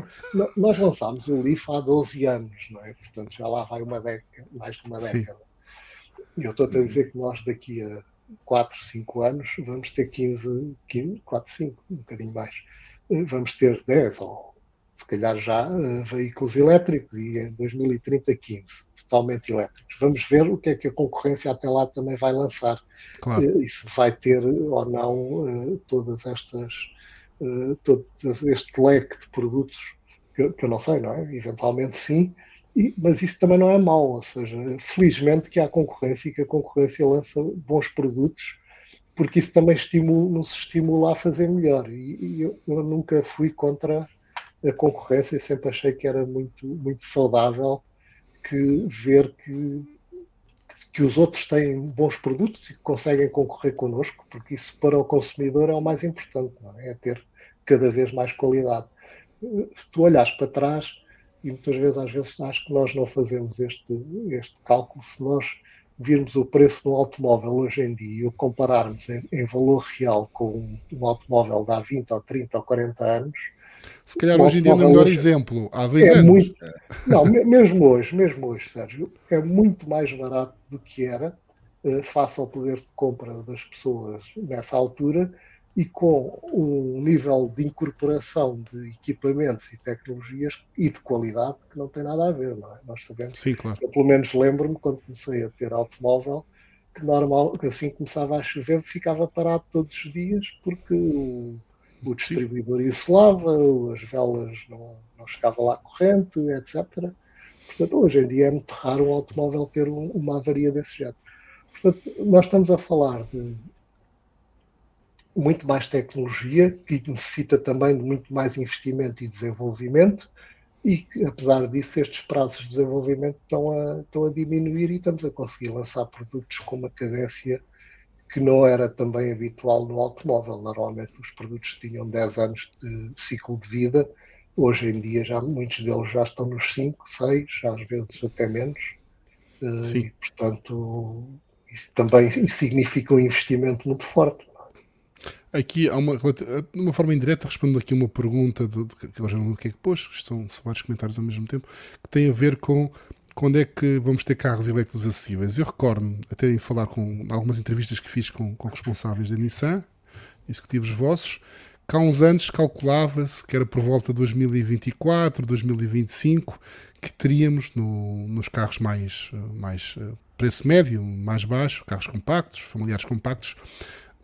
Nós lançámos o LIF há 12 anos, não é? Portanto, já lá vai uma década, mais de uma década. E eu estou a dizer que nós daqui a 4, 5 anos vamos ter 15, 15 4, 5, um bocadinho mais. Vamos ter 10 ou se calhar já uh, veículos elétricos e em 2030 15, totalmente elétricos. Vamos ver o que é que a concorrência até lá também vai lançar. Claro. Uh, e se vai ter ou não uh, todas estas, todo este leque de produtos, que, que, eu não sei, não é? Eventualmente sim, e, mas isso também não é mau, ou seja, felizmente que há concorrência e que a concorrência lança bons produtos, porque isso também estimula, nos estimula a fazer melhor. E, e eu, eu nunca fui contra a concorrência, sempre achei que era muito, muito saudável que ver que, que os outros têm bons produtos e que conseguem concorrer connosco, porque isso para o consumidor é o mais importante, é? é? ter cada vez mais qualidade. Se tu olhas para trás, e muitas vezes, às vezes, acho que nós não fazemos este, este cálculo, se nós virmos o preço de um automóvel hoje em dia e o compararmos em, em valor real com um, um automóvel de há 20 ou 30 ou 40 anos, se calhar hoje em dia não é o melhor exemplo, há dois é anos. Muito, não, mesmo hoje, mesmo hoje, Sérgio, é muito mais barato do que era, uh, face ao poder de compra das pessoas nessa altura e com um nível de incorporação de equipamentos e tecnologias e de qualidade que não tem nada a ver, não é? Nós sabemos. Sim, claro. Eu, pelo menos lembro-me quando comecei a ter automóvel que normal, que assim começava a chover, ficava parado todos os dias porque o o distribuidor isolava, as velas não, não chegava lá corrente, etc. Portanto, hoje em dia é muito raro um automóvel ter um, uma avaria desse género. Portanto, nós estamos a falar de muito mais tecnologia, que necessita também de muito mais investimento e desenvolvimento, e que, apesar disso, estes prazos de desenvolvimento estão a, estão a diminuir e estamos a conseguir lançar produtos com uma cadência que não era também habitual no automóvel. Normalmente os produtos tinham 10 anos de ciclo de vida, hoje em dia já muitos deles já estão nos 5, 6, às vezes até menos. Eh, Sim. E, portanto, isso também significa um investimento muito forte. Aqui há uma, de uma forma indireta, respondendo aqui uma pergunta de, de, que eu já não o que é que pôs, são vários comentários ao mesmo tempo, que tem a ver com quando é que vamos ter carros elétricos acessíveis? Eu recordo até em falar com algumas entrevistas que fiz com, com responsáveis da Nissan, executivos vossos, que há uns anos calculava-se que era por volta de 2024, 2025 que teríamos no, nos carros mais, mais eh, preço médio, mais baixo, carros compactos, familiares compactos,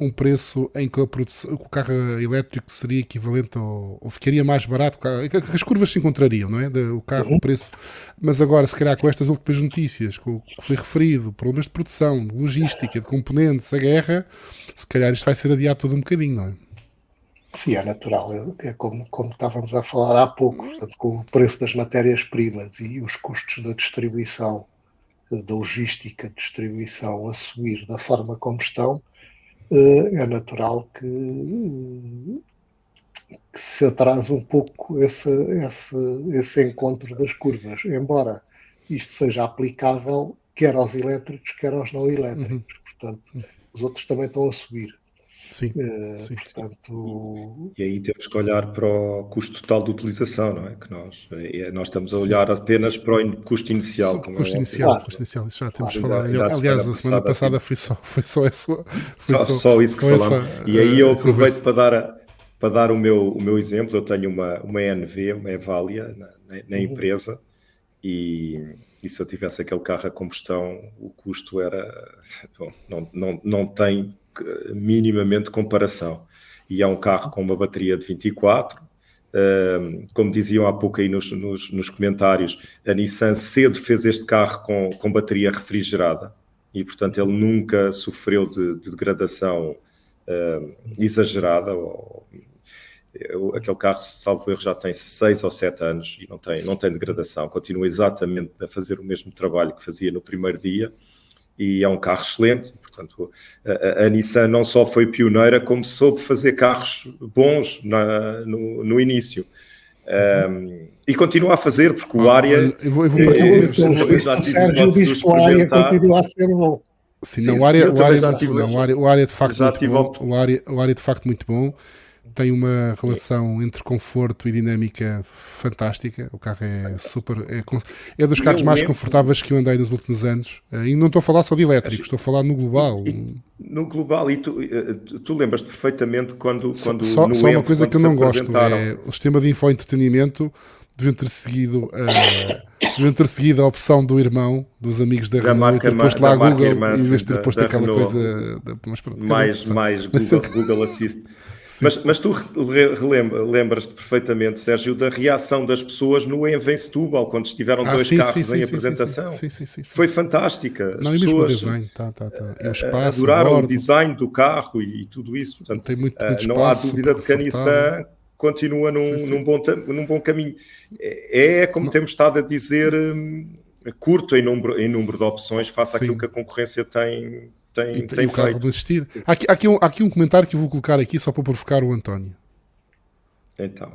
um preço em que, o carro elétrico seria equivalente ao, ou ficaria mais barato, as curvas se encontrariam, não é? O carro, uhum. o preço. Mas agora, se calhar com estas últimas notícias, com o que foi referido, problemas de produção, de logística, de componentes, a guerra, se calhar isto vai ser adiado todo um bocadinho, não é? Sim, é natural. É, é como, como estávamos a falar há pouco, portanto, com o preço das matérias-primas e os custos da distribuição, da logística de distribuição a subir da forma como estão, eh, é natural que, que se atrase um pouco esse, esse, esse encontro das curvas, embora isto seja aplicável quer aos elétricos, quer aos não elétricos. Uhum. Portanto, os outros também estão a subir. Sim, uh, sim. Portanto... E aí temos que olhar para o custo total de utilização, não é? Que nós, é, nós estamos a olhar sim. apenas para o custo inicial. O custo, é inicial claro. custo inicial, isso já temos claro, falado. Já, Aliás, a semana passada foi só, foi só, essa, foi só, só, isso que falamos. Essa, e aí eu eh, aproveito para dar, a, para dar o, meu, o meu exemplo. Eu tenho uma, uma NV, uma Evalia, na, na, na uhum. empresa, e, e, se eu tivesse aquele carro a combustão, o custo era. [laughs] Bom, não, não, não tem minimamente comparação. E é um carro com uma bateria de 24. Uh, como diziam há pouco aí nos, nos, nos, comentários, a Nissan cedo fez este carro com, com bateria refrigerada e, portanto, ele nunca sofreu de, de degradação uh, exagerada. Ou, eu, aquele carro, salvo erro, já tem 6 ou 7 anos e não tem, não tem degradação, continua exatamente a fazer o mesmo trabalho que fazia no primeiro dia e é um carro excelente. Portanto, a, a, Nissan não só foi pioneira, como soube fazer carros bons na, no, no, início. Um, e continua a fazer, porque o Área. Eu vou, eu vou partir eu, eu, eu já tive Sérgio diz que o Área continua a ser bom. Sim, não, o área, o área, não, o área, o área de facto muito bom, o área, o área de facto muito bom tem uma relação entre conforto e dinâmica fantástica. O carro é super. É, é dos carros mais confortáveis que eu andei nos últimos anos. Eh, e não estou a falar só de elétricos, estou a falar no global. No global, e tu, eh, tu lembras perfeitamente quando. quando só, só uma coisa que eu não gosto é o sistema de infoentretenimento deviam ter seguido a, deviam ter seguido a opção do irmão, dos amigos da, da Renault, e ter posto lá a Google irmã, em vez de ter posto aquela coisa. Mas pronto, mais, mais Google, Google Assist. Mas, mas, tu lembras-te perfeitamente, Sérgio, da reação das pessoas no Envem Setúbal, quando estiveram ah, dois sim, carros sim, em sim, apresentação. Foi fantástica. Não, e mesmo o design. Tá, tá, tá. E o espaço, adoraram o, design do carro e, e tudo isso. Portanto, Tem muito, muito não há dúvida de que a Nissan continua num, num, bom, num bom caminho. É, é como não. temos estado a dizer, hum, curto em número, em número de opções face àquilo que a concorrência tem tem, e, tem e o carro do assistir. Há aqui, há, aqui um, há aqui um comentário que eu vou colocar aqui só para provocar o António. Então.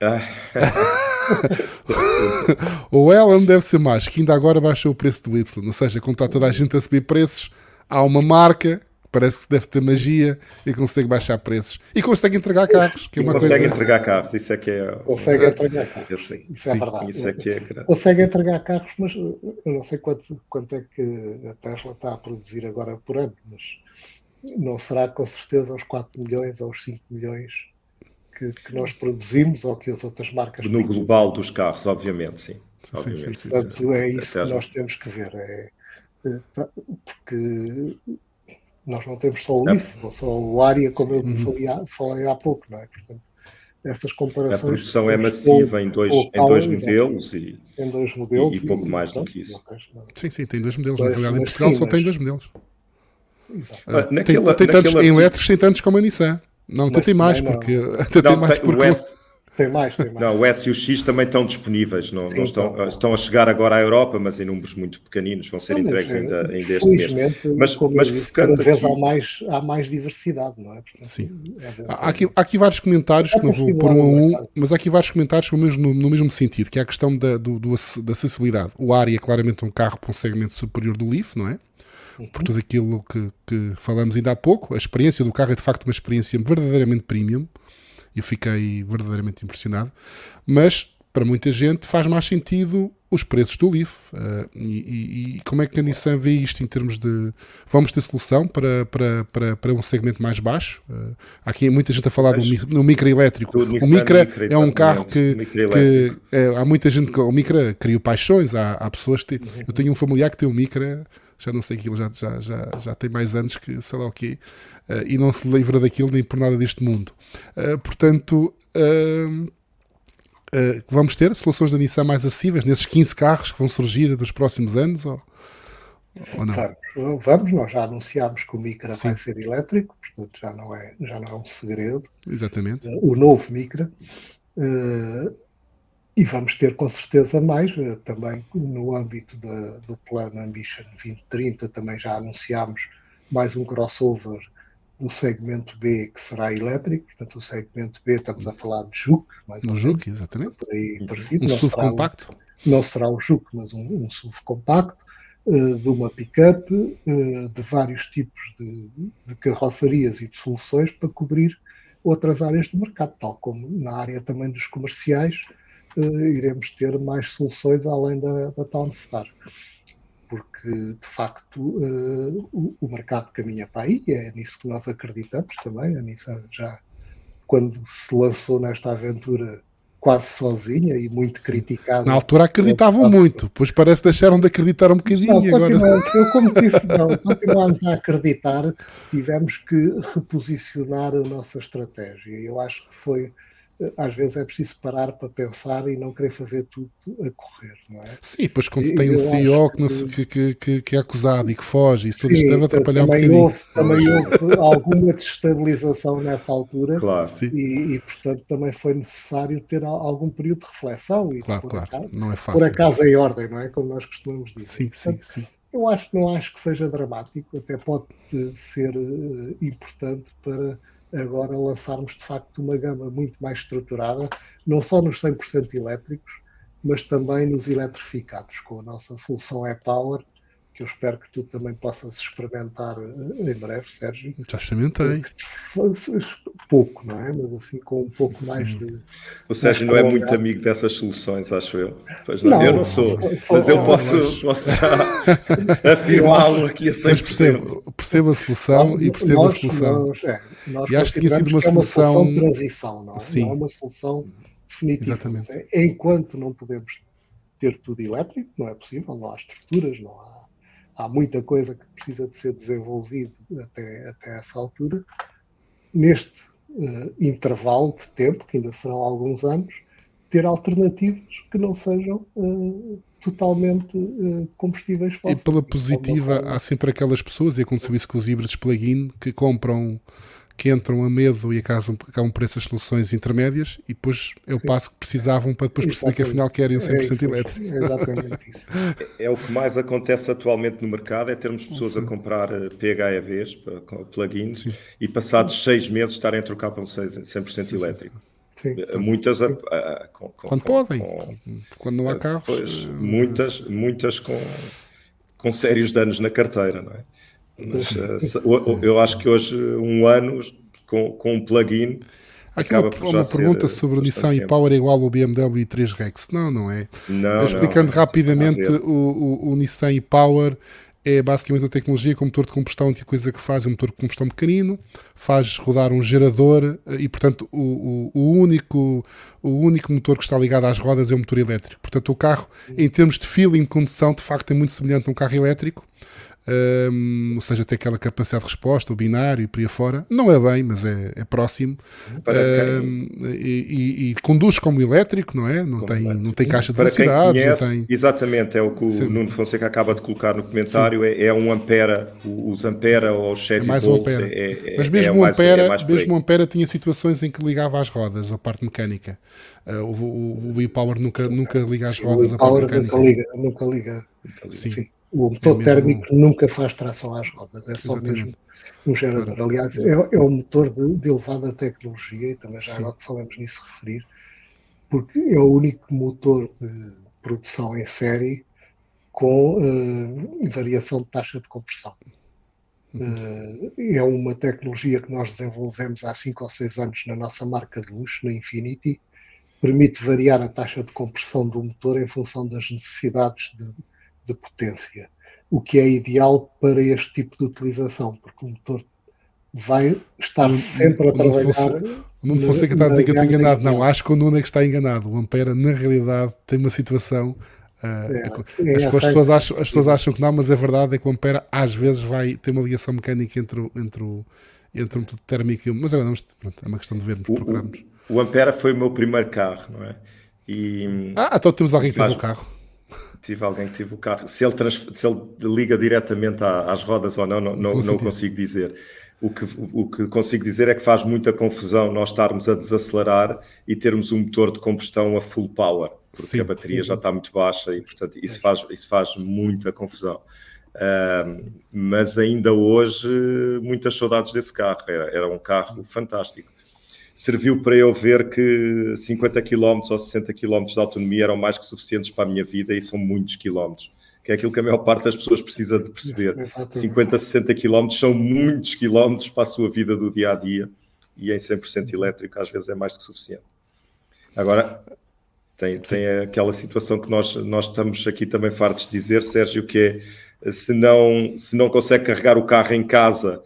[laughs] o Ellen deve ser mais, que ainda agora baixou o preço do Y. Ou seja, como está toda a gente a subir preços, há uma marca parece que deve ter magia e consegue baixar preços. E consegue entregar carros, que é uma consegue coisa... entregar carros, isso é que é... Consegue entregar carros, isso é Sim, verdade. Isso é que é... Consegue entregar carros, mas eu não sei quanto, quanto é que a Tesla está a produzir agora por ano, mas não será com certeza aos 4 milhões ou aos 5 milhões que, que nós produzimos ou que as outras marcas... No global dos carros, obviamente, sim. Sim, obviamente. sim, sim, Portanto, é isso que nós temos que ver. É, é tá, porque nós não temos só o é. só o área, como eu uhum. falei, há, falei há pouco, não é? Portanto, essas comparações. A produção é massiva em dois, em dois modelos e, em dois modelos e, e pouco mais do que isso. Sim, sim, tem dois modelos. Na realidade, em Portugal sim, só mas... tem dois modelos. Ah, naquela, tem, tem tantos, naquela... Em elétricos tem tantos como a Nissan. Não, tem mais, não, porque. [laughs] Até não, tem mais porque. Tem mais, tem mais. Não, o S e o X também estão disponíveis. Não, Sim, não estão, então, estão a chegar agora à Europa, mas em números muito pequeninos, vão ser não, entregues ainda, ainda este mês. Mas, mas focando cada vez aqui... há, mais, há mais diversidade, não é? Portanto, Sim. É há, aqui, há aqui vários comentários é que não vou pôr um a um, mas há aqui vários comentários no mesmo, no mesmo sentido, que é a questão da, do, do, da acessibilidade. O Ari é claramente um carro para um segmento superior do Leaf, não é? Uhum. por tudo aquilo que, que, falamos ainda há pouco. A experiência do carro é de facto uma experiência verdadeiramente premium. Eu fiquei verdadeiramente impressionado. Mas para muita gente faz mais sentido os preços do Leaf. Uh, e, e, como é que a Nissan vê isto em termos de. Vamos ter solução para, para, para, para um segmento mais baixo? Uh, há aqui muita gente a falar do, no micro elétrico. O Micra é um carro que. que é, há muita gente que. O Micra criou paixões. Há, há pessoas que. Uhum. Eu tenho um familiar que tem um Micra já não sei aquilo, já, já, já, já tem mais anos que sei lá o quê, uh, e não se livra daquilo nem por nada deste mundo. Portanto, uh, vamos ter soluções da Nissan mais acessíveis nesses 15 carros que vão surgir dos próximos anos? Ou, ou não? Vamos, vamos, nós já anunciámos que o Micra Sim. vai ser elétrico, portanto já não é, já não é um segredo. Exatamente. o novo Micra. Uh, e vamos ter com certeza mais, também no âmbito da, do plano Ambition 2030, também já anunciámos mais um crossover do segmento B que será elétrico, portanto o segmento B estamos a falar de Juke, mais um Juke, exatamente. Aí, parecido. Um SUV compacto. Um, não será o Juke, mas um, um SUV compacto, uh, de uma pick-up, uh, de vários tipos de, de carrocerias e de soluções para cobrir outras áreas do mercado, tal como na área também dos comerciais, iremos ter mais soluções além da, da Townstar. Porque, de facto, uh, o, o, mercado caminha para aí, é nisso que nós acreditamos também. A Nissan já, quando se lançou nesta aventura, quase sozinha e muito Sim. criticada. Na altura acreditavam muito, depois parece que deixaram de acreditar um bocadinho. Não, agora... Eu, como disse, não, continuámos a acreditar, tivemos que reposicionar a nossa estratégia. Eu acho que foi às vezes é preciso parar para pensar e não querer fazer tudo a correr, não é? Sim, pois quando se tem um CEO que, que, que, que, é acusado e que foge, isso tudo isto deve atrapalhar um bocadinho. Houve, também houve [laughs] alguma desestabilização nessa altura claro. e, e, portanto, também foi necessário ter algum período de reflexão e claro, claro. Casa, não é fácil. por a casa em ordem, não é? Como nós costumamos dizer. Sim, portanto, sim, sim. Eu acho, não acho que seja dramático, até pode ser uh, importante para agora lançarmos de facto uma gama muito mais estruturada, não só nos 100% elétricos, mas também nos eletrificados, com a nossa solução e-Power, que eu espero que tu também possas experimentar eh, em breve, Sérgio. Já experimentei. Pouco, não é? Mas assim com um pouco Sim. mais de. O Sérgio não é muito amigo dessas soluções, acho eu. Pois não, não eu não sou, mas eu posso, mas... [laughs] posso já afirmá-lo aqui a 100%. Mas percebo, percebo a solução não, e percebo nós, a solução. Nós, é, e acho que tinha sido uma solução. É uma solução transição, não é? Sim. Não é uma solução definitiva. Exatamente. Enquanto não podemos ter tudo elétrico, não é possível, não há estruturas, não há há muita coisa que precisa de ser desenvolvido até, até essa altura. Neste uh, intervalo de tempo, que ainda serão alguns anos, ter alternativas que não sejam uh, totalmente uh, combustíveis fósseis. E pela positiva, há sempre aquelas pessoas, e aconteceu isso com os híbridos plug-in, que compram que entram a medo e acabam, acabam por essas soluções intermédias e depois é o passo que precisavam para depois perceber que afinal querem 100% é elétrico. É exatamente isso. É, é, o que mais acontece atualmente no mercado, é termos pessoas Sim. a comprar eh, PHEVs, plugins, Sim. e passados seis meses estarem a trocar para um 100% elétrico. Sim. Eh, muitas a, a, com, com, quando com, podem, quando não há carros. Pois, muitas, muitas com, com sérios danos na carteira, não é? Mas uh, eu acho que hoje, um ano com, com um plugin. Há aqui uma, uma pergunta sobre o Nissan e-Power igual ao BMW i3 Rex. Não, não é. Não, Explicando não, rapidamente, o, o, o Nissan e-Power é basicamente uma tecnologia com motor de combustão, que coisa que faz é um motor de combustão pequenino, faz rodar um gerador eh, e, portanto, o, o, o, único, o único motor que está ligado às rodas é o motor elétrico. Portanto, o carro, em termos de feeling de condução, de facto é muito semelhante a um carro elétrico um, ou seja, tem aquela capacidade de resposta, o binário e por aí fora. Não é bem, mas é, é próximo. Um, e, e, e, conduz como elétrico, não é? Não, tem, não tem caixa de Para velocidades. Conhece, tem... Exatamente, é o que o Sim. Nuno Fonseca acaba de colocar no comentário. É, é, um Ampera, os Ampera Sim. ou Chevy é mais um Ampera. É, é, mas mesmo o Ampera, mais, mesmo Ampera tinha situações em que ligava às rodas, a parte mecânica. Uh, o, o, o e-Power nunca, nunca liga às rodas, a parte mecânica. Nunca liga, nunca liga. Sim. Sim. O motor é mesmo... térmico nunca faz tração às rodas, é só Exatamente. mesmo um gerador. Aliás, é, é um motor de, de, elevada tecnologia, e também já agora que falamos nisso referir, porque é o único motor de produção em série com uh, variação de taxa de compressão. Uh, é uma tecnologia que nós desenvolvemos há 5 ou 6 anos na nossa marca de luxo, na Infinity, permite variar a taxa de compressão do motor em função das necessidades de, de potência, o que é ideal para este tipo de utilização, porque o motor vai estar sempre a trabalhar. O Nuno Fonseca está a dizer que eu estou enganado. Não, acho que o Nuno é que está enganado. O Ampera, na realidade, tem uma situação. Uh, é, é, as, pessoas acham, as pessoas acham que não, mas a verdade é que o Ampera às vezes vai ter uma ligação mecânica entre o, entre o, entre o térmico e o. Mas agora vamos, pronto, é uma questão de vermos, o, procurarmos. O, o Ampera foi o meu primeiro carro, não é? E, ah, então temos alguém que faz... teve o carro tive alguém que teve o carro. Se ele, trans, se ele liga diretamente às rodas ou não, não, não, não consigo dizer. O que, o que consigo dizer é que faz muita confusão nós estarmos a desacelerar e termos um motor de combustão a full power, porque Sim. a bateria já está muito baixa e, portanto, isso faz, isso faz muita confusão. Uh, mas ainda hoje, muitas saudades desse carro. Era, era um carro fantástico serviu para eu ver que 50 km ou 60 km de autonomia eram mais que suficientes para a minha vida e são muitos quilómetros. Que é aquilo que a maior parte das pessoas precisa de perceber. [laughs] Exatamente. 50, 60 km são muitos quilómetros para a sua vida do dia a dia e em 100% elétrico às vezes é mais que suficiente. Agora, tem, tem aquela situação que nós, nós estamos aqui também fartos de dizer, Sérgio, que é se não, se não consegue carregar o carro em casa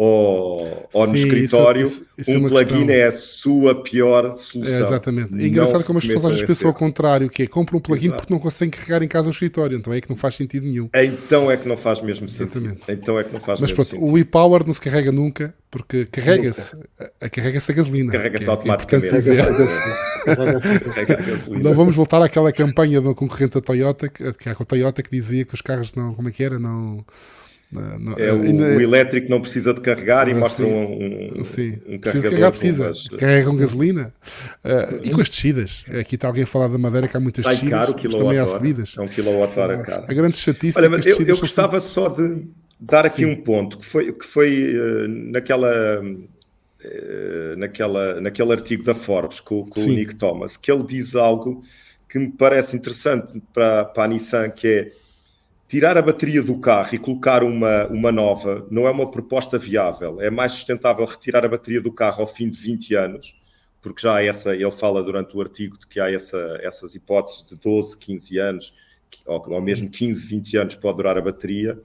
ou, ou Sim, no escritório, isso, isso, isso um é plugin questão. é a sua pior solução. É, exatamente. É engraçado como as pessoas às vezes pensam ao contrário, que é compra um plugin Exato. porque não conseguem carregar em casa no escritório, então é que não faz sentido nenhum. Então é que não faz mesmo sentido. Exatamente. Então é que não faz Mas pronto, sentido. o e-power não se carrega nunca, porque carrega-se carrega-se a gasolina. Carrega-se é, automaticamente. É não vamos voltar àquela campanha do concorrente da Toyota, que, que é a Toyota que dizia que os carros não, como é que era, não não, é, o, ainda... o, elétrico não precisa de carregar e ah, mostra sim, um, um, sim. um carregar, precisa. Carrega com gasolina. Uh, e com as descidas. Aqui está alguém a falar da madeira que há muitas Sai descidas. Caro, mas também há subidas. É um quilowatt-hora caro. A grande chatice Olha, é eu, eu gostava só de dar aqui sim. um ponto que foi, que foi uh, naquela. Uh, naquela, naquele artigo da Forbes com, com o Nick Thomas, que ele diz algo que me parece interessante para, para a Nissan, que é tirar a bateria do carro e colocar uma, uma nova não é uma proposta viável. É mais sustentável retirar a bateria do carro ao fim de 20 anos, porque já há essa, ele fala durante o artigo de que há essa, essas hipóteses de 12, 15 anos, ou, ou mesmo 15, 20 anos pode durar a bateria.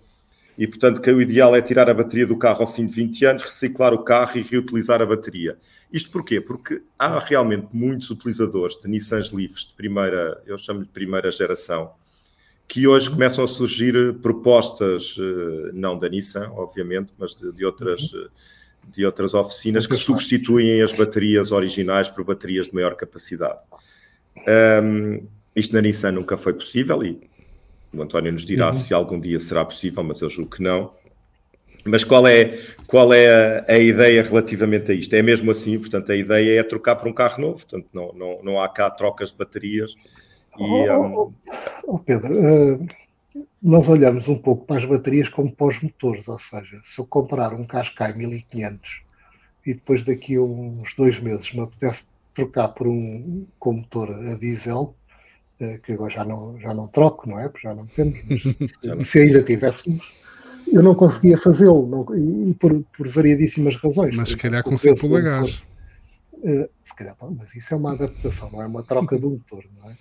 E, portanto, que o ideal é tirar a bateria do carro ao fim de 20 anos, reciclar o carro e reutilizar a bateria. Isto porquê? Porque há realmente muitos utilizadores de Nissan Leafs de primeira, eu chamo-lhe primeira geração, que hoje começam a surgir eh, propostas, eh, não da Nissan, obviamente, mas de, de outras, uhum. eh, de outras oficinas que substituem as baterias originais por baterias de maior capacidade. Um, isto na Nissan nunca foi possível e o António nos dirá uhum. se algum dia será possível, mas eu julgo que não. Mas qual é, qual é a, a, ideia relativamente a isto? É mesmo assim, portanto, a ideia é trocar por um carro novo, portanto, não, não, não há cá trocas de baterias e, um... oh, oh, Pedro, uh, nós olhamos um pouco para as baterias como para os motores, ou seja, se eu comprar um Qashqai 1500 e depois daqui a uns dois meses me apetece trocar por um com motor a diesel, uh, que agora já não, já não troco, não é? Porque já não temos, mas [laughs] se ainda tivéssemos, eu não conseguia fazê-lo, e, por, por, variadíssimas razões. Mas se calhar consigo pelo gás. Uh, se calhar, mas isso é uma adaptação, não é uma troca do motor, não é?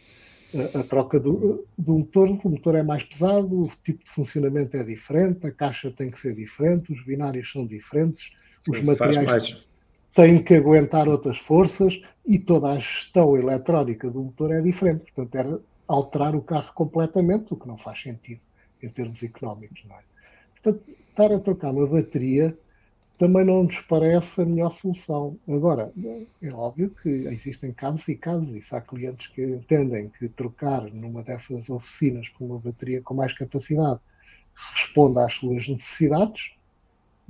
A, a troca do, do, motor. O motor é mais pesado, o tipo de funcionamento é diferente, a caixa tem que ser diferente, os binários são diferentes, os Sim, materiais têm que aguentar outras forças e toda a gestão eletrónica do motor é diferente. Portanto, era alterar o carro completamente, o que não faz sentido em termos económicos. Não é? Portanto, estar a trocar uma bateria também não nos parece a melhor solução. Agora, é óbvio que existem casos e casos, e se há clientes que entendem que trocar numa dessas oficinas por uma bateria com mais capacidade responda às suas necessidades,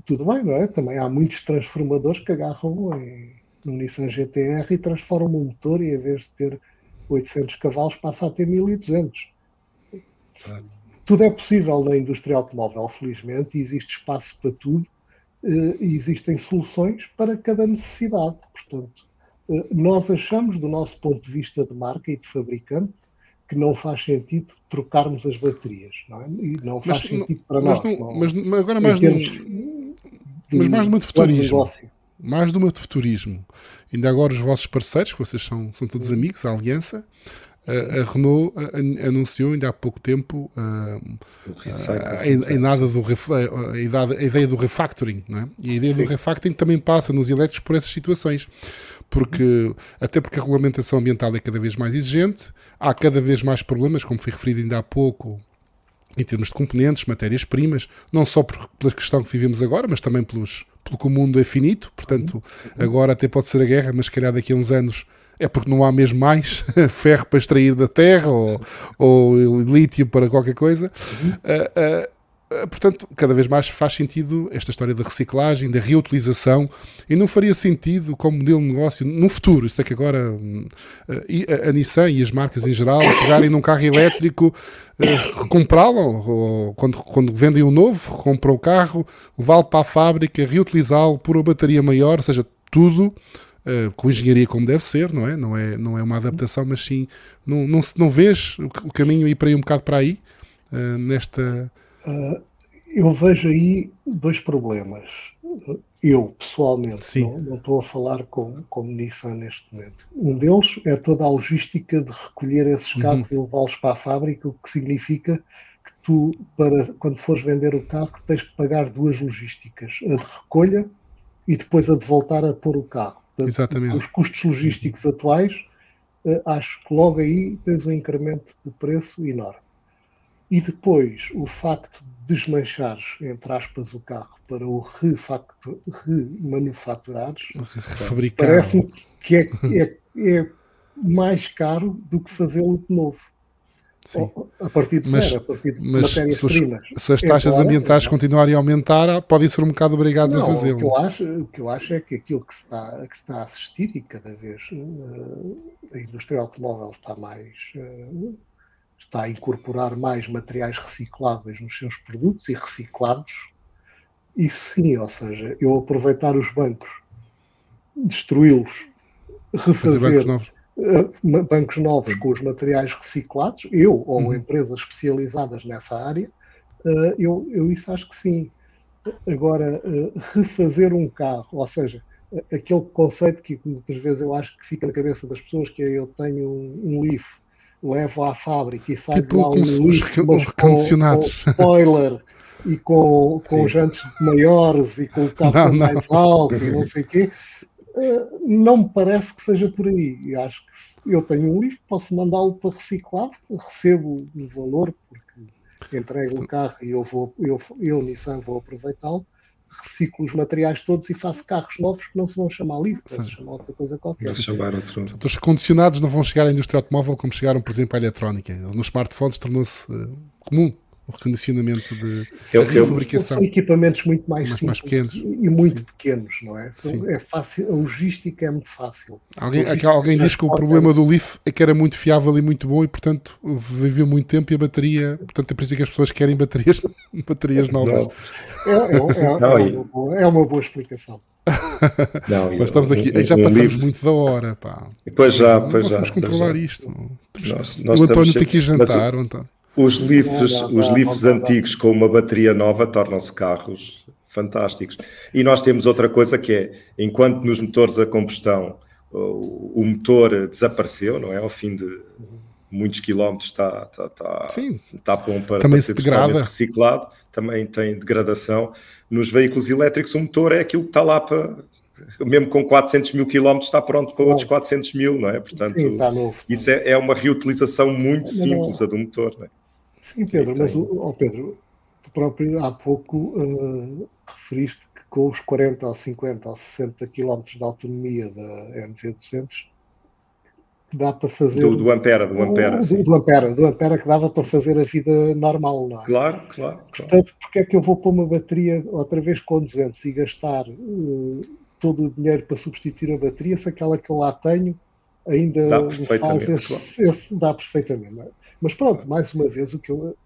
tudo bem, não é? Também há muitos transformadores que agarram em, no Nissan GTR e transformam o motor e em vez de ter 800 cavalos passa a ter 1200. Tudo é possível na indústria automóvel, felizmente, e existe espaço para tudo uh, existem soluções para cada necessidade. Portanto, uh, nós achamos, do nosso ponto de vista de marca e de fabricante, que não faz sentido trocarmos as baterias, não é? E não faz mas, sentido para mas nós. Não, mas agora mais termos, mas mais de futurismo. Mais de uma de futurismo. Ainda agora os vossos parceiros, que vocês são, são todos amigos, a Aliança, a Renault anunciou ainda há pouco tempo a, nada do a, ideia do refactoring, não é? E a ideia do refactoring também passa nos elétricos por essas situações, porque até porque a regulamentação ambiental é cada vez mais exigente, há cada vez mais problemas, como foi referido ainda há pouco, em termos de componentes, matérias-primas, não só por, pela questão que vivemos agora, mas também pelos, pelo que o mundo é finito, portanto, agora até pode ser a guerra, mas se calhar daqui a uns anos é porque não há mesmo mais [laughs] ferro para extrair da terra ou, ou lítio para qualquer coisa. Uhum. Uh, uh, portanto, cada vez mais faz sentido esta história da reciclagem, da reutilização, e não faria sentido como modelo de negócio no futuro. Isso é que agora a Nissan e as marcas em geral pegarem num carro elétrico, comprá-lo, ou quando, quando vendem um novo, compram o carro, levá-lo para a fábrica, reutilizá-lo por uma bateria maior, ou seja, tudo uh, com engenharia como deve ser, não é? Não é, não é uma adaptação, mas sim, não, não, não vês o caminho ir para aí um bocado para aí, uh, nesta... Uh, eu vejo aí dois problemas. Eu, pessoalmente, não, não, estou a falar com, com Nissan neste momento. Um deles é toda a logística de recolher esses cabos uhum. e levá-los para a fábrica, o que significa que tu, para quando fores vender o carro, tens que pagar duas logísticas, a de recolha e depois a de voltar a pôr o carro. Portanto, Exatamente. Os custos logísticos atuais, eh, acho que logo aí tens um incremento de preço enorme. E depois, o facto de desmanchares, entre aspas, o carro para o remanufaturares, parece que é, é, é mais caro do que fazê-lo de novo. Sim. A partir de mas, zero, a partir de matérias-primas. Se, se, as taxas é ambientais continuarem a aumentar, podem ser um bocado obrigados não, a fazê-lo. O, que eu acho, o que eu acho é que aquilo que se está, que se está a assistir, e cada vez uh, a indústria automóvel está mais. Uh, está a incorporar mais materiais recicláveis nos seus produtos e reciclados. Isso sim, ou seja, eu aproveitar os bancos, destruí-los, refazer bancos novos. Uh, bancos novos com os materiais reciclados, eu ou uhum. empresas especializadas nessa área, uh, eu, eu isso acho que sim. Agora, uh, [laughs] refazer um carro, ou seja, aquele conceito que muitas vezes eu acho que fica na cabeça das pessoas, que é eu tenho um, um Leaf levo à fábrica e sai tipo, lá um os, os recondicionados. Com, com spoiler e com, [laughs] com jantes maiores e com o carro mais alto e não sei o quê, uh, não me parece que seja por aí. E acho que eu tenho um livro, posso mandá-lo para reciclar, recebo o valor, porque entrego o carro e eu, vou, eu, eu Nissan, vou aproveitá-lo reciclo os materiais todos e faço carros novos que não se vão chamar livro, vão se chamar outra coisa qualquer. Chamar outro. os condicionados não vão chegar à indústria automóvel como chegaram, por exemplo, à eletrónica. Nos smartphones tornou-se uh, comum o recondicionamento de, eu, de fabricação. São equipamentos muito mais, mais, mais pequenos e muito Sim. pequenos, não é? é fácil, a logística é muito fácil. Alguém, alguém diz que o problema do Leaf é que era muito fiável e muito bom e, portanto, viveu muito tempo e a bateria, portanto, é por isso que as pessoas querem baterias, [laughs] baterias novas. É, é, é, é, uma boa, é uma boa explicação. Não, [laughs] Mas estamos aqui, já passamos livro. muito da hora, pá. Depois já, depois já. Vamos controlar já. isto. Nós, nós o António tem que ir jantar, o António. Os não, não, os lifts não, antigos com uma bateria nova tornam-se carros fantásticos. E nós temos outra coisa que é, enquanto nos motores a combustão o, o motor desapareceu, não é? Ao fim de muitos quilómetros está, está, está, Sim. está bom para, também para ser degrada. reciclado, também tem degradação. Nos veículos elétricos o motor é aquilo que está lá para, mesmo com 400 mil quilómetros, está pronto para outros 400 mil, não é? Portanto, Sim, novo, isso é, é, uma reutilização muito simples, a do motor, não é? Sim, Pedro, mas, oh Pedro, tu próprio há pouco uh, referiste que com os 40 ou 50 ou 60 km de autonomia da MV200 dá para fazer. Do, do Ampera, do Ampera. Do, do, Ampera, do Ampera que dava para fazer a vida normal, não é? Claro, claro. Portanto, porque é que eu vou pôr uma bateria outra vez com 200 e gastar uh, todo o dinheiro para substituir a bateria se aquela que eu lá tenho ainda dá faz esse, claro. esse, dá perfeitamente. É? Mas pronto, mais uma vez, o que eu,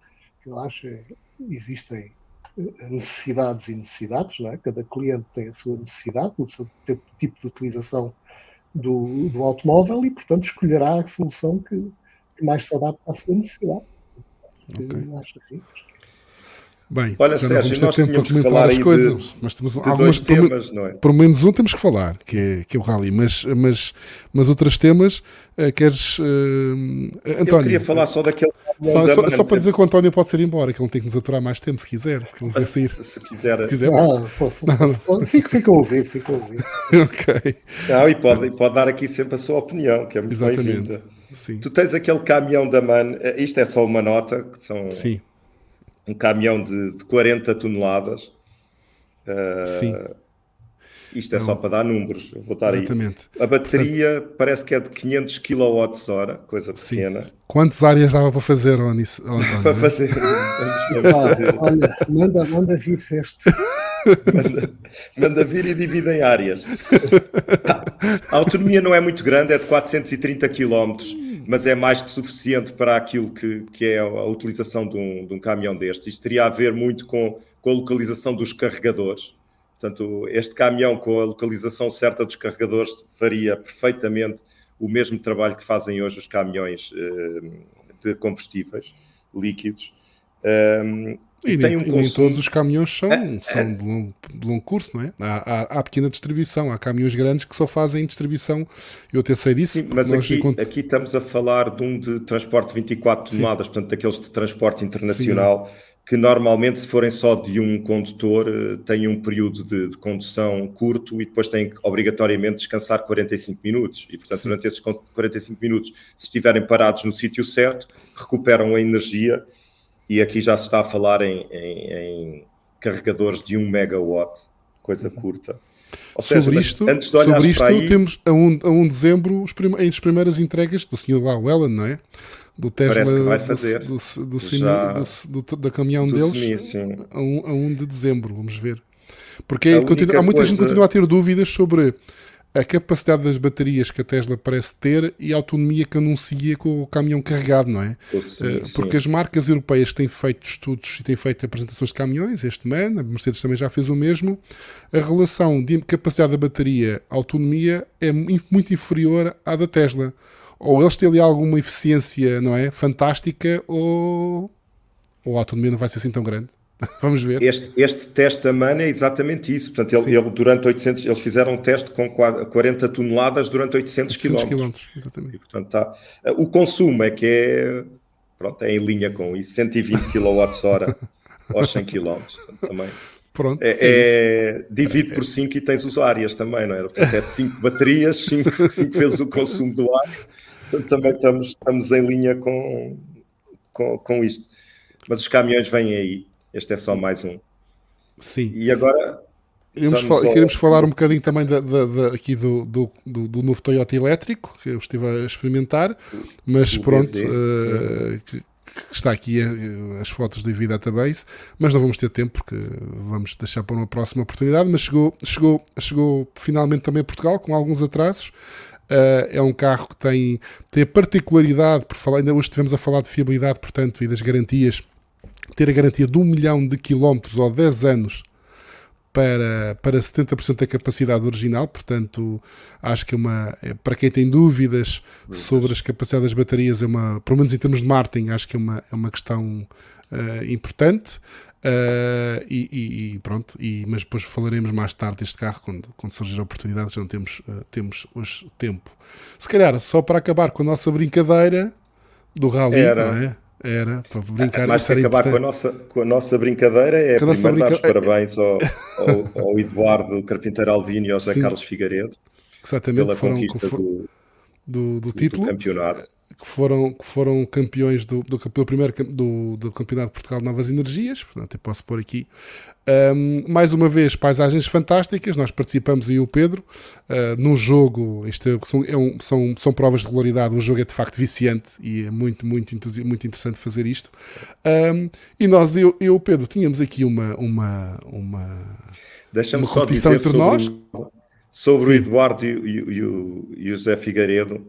que eu acho é existem eh, necessidades e necessidades, não é? cada cliente tem a sua necessidade, o seu tipo de utilização do, do automóvel e, portanto, escolherá a solução que, que mais se adapta à sua necessidade. Okay. Acho assim. Bem, Olha, já Sérgio, não vamos ter tempo para comentar as coisas, de, mas temos algumas, temas, por, é? por menos um temos que falar, que é, que é o rally, mas, mas, mas outros temas, uh, queres. Uh, António. Eu queria falar só daquele. Só, só, só, para dizer que o António pode ser embora, que ele não tem que nos aturar mais tempo se quiser. Se, quiser sair. Se, se, quiser. Se quiser. Ah, fica, fica a ouvir, fica a ouvir. [laughs] ok. Não, e pode, pode dar aqui sempre a sua opinião, que é muito bem-vinda. Tu tens aquele caminhão da MAN, eh, isto é só uma nota, que são. Sim um caminhão de, de 40 toneladas. Uh, Sim. Isto é Não. só para dar números. Eu vou dar Exatamente. Aí. A bateria Portanto, parece que é de 500 kWh, coisa pequena. Sim. Quantas áreas dava para fazer, Onis? [laughs] para fazer. olha, manda, manda vir este. [laughs] manda, vir e divide em áreas. A autonomia não é muito grande, é de 430 km mas é mais que suficiente para aquilo que, que é a utilização de um, de um caminhão destes. Isto teria a ver muito com, com a localização dos carregadores. Portanto, este caminhão com a localização certa dos carregadores faria perfeitamente o mesmo trabalho que fazem hoje os caminhões eh, de combustíveis líquidos. Um, e, e, nem, um nem, todos os caminhões são, é, são é. De, longo, de, longo, curso, não é? Há, há, há, pequena distribuição, há caminhões grandes que só fazem distribuição. Eu até sei disso. Sim, mas aqui, enquanto... aqui, estamos a falar de um de transporte 24 toneladas, portanto, daqueles de transporte internacional. Sim que normalmente, se forem só de um condutor, eh, têm um período de, de condução curto e depois têm que obrigatoriamente descansar 45 minutos. E, portanto, Sim. durante esses 45 minutos, se estiverem parados no sítio certo, recuperam a energia. E aqui já se está a falar em, em, em carregadores de 1 megawatt, coisa curta. Ou sobre seja, isto, antes de sobre isto aí... temos a 1, a 1 de dezembro as primeiras entregas do Sr. lá, o Ellen, não é? do Tesla do, do, do, Já... do, do, da caminhão deles a, um, a 1 de dezembro, vamos ver. Porque continua, há muita coisa... gente que continua a ter dúvidas sobre a capacidade das baterias que a Tesla parece ter e a autonomia que anuncia com o caminhão carregado, não é? Sim, eh, Porque sim. as marcas europeias têm feito estudos e têm feito apresentações de caminhões, este ano, a Mercedes também já fez o mesmo, a relação de capacidade da bateria autonomia é muito inferior à da Tesla ou eles têm ali alguma eficiência, não é? Fantástica, ou, ou a autonomia não vai ser assim tão grande. [laughs] Vamos ver. Este, este teste da MAN é exatamente isso. Portanto, ele, ele, durante 800, eles fizeram um teste com 40 toneladas durante 800, 800 km. exatamente. E, portanto, tá, o consumo é que é, pronto, é em linha com isso, 120 kWh [laughs] aos 100 km. Também. Pronto, é, é divide por 5 e tens os áreas também, não é? Portanto, é 5 baterias, 5 [laughs] vezes o consumo do ar também estamos, estamos em linha com, com, com isto. Mas os caminhões vêm aí. Este é só mais um. Sim. E agora. Queremos, fal queremos falar um bocadinho também da, da, da aqui do, do, do, do, novo Toyota elétrico que eu estive a experimentar, mas o pronto, uh, que, que, está aqui uh, as fotos do Vida Database, mas não vamos ter tempo porque vamos deixar para uma próxima oportunidade. Mas chegou, chegou, chegou finalmente também a Portugal com alguns atrasos. Uh, é um carro que tem, tem a particularidade, por falar, ainda hoje estivemos a falar de fiabilidade, portanto, e das garantias, ter a garantia de um milhão de quilómetros ou 10 anos para, para 70% da capacidade original, portanto, acho que é uma, é, para quem tem dúvidas sobre as capacidades das baterias, é uma, pelo menos em termos de marketing, acho que é uma, é uma questão uh, importante. Uh, e, e, pronto, e, mas depois falaremos mais tarde deste carro quando, quando surgir a oportunidade, já não temos, uh, temos hoje tempo. Se calhar, só para acabar com a nossa brincadeira do rally, Era. não é? Era, para brincar. Mais que acabar com a, nossa, com a nossa brincadeira, é primeiro brinca... dar os parabéns ao, [laughs] ao, ao, Eduardo Carpinteiro Albino e ao Zé Sim. Carlos Figueiredo Exatamente, pela foram, conquista do, do, do, título. Do campeonato que foram, que foram campeões do, do, do primeiro do, do Campeonato de Portugal de Novas Energias, portanto eu posso pôr aqui. Um, mais uma vez, paisagens fantásticas, nós participamos e o Pedro uh, num jogo, isto é, são, é um, são, são provas de regularidade, o jogo é de facto viciante e é muito, muito, muito interessante fazer isto. Um, e nós, eu e o Pedro, tínhamos aqui uma, uma, uma, só dizer entre sobre, nós. sobre o Eduardo e, e, e, o, e o José Figueiredo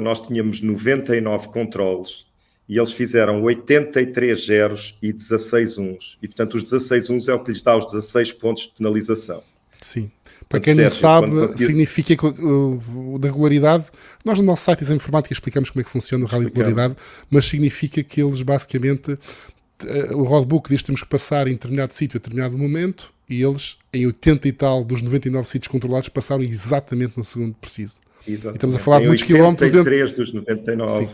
nós tínhamos 99 controles e eles fizeram 83 zeros e 16 uns. E, portanto, os 16 uns é o que lhes dá os 16 pontos de penalização. Sim. Para quem não sabe, significa que uh, da regularidade, nós no nosso site de informática explicamos como é que funciona o rally de regularidade, mas significa que eles basicamente, uh, o roadbook diz que temos que passar em determinado sítio a determinado momento e eles, em 80 e tal dos 99 sítios controlados, passaram exatamente no segundo preciso. Exatamente. E estamos a falar de muitos quilómetros. Entre... dos 99. Sim.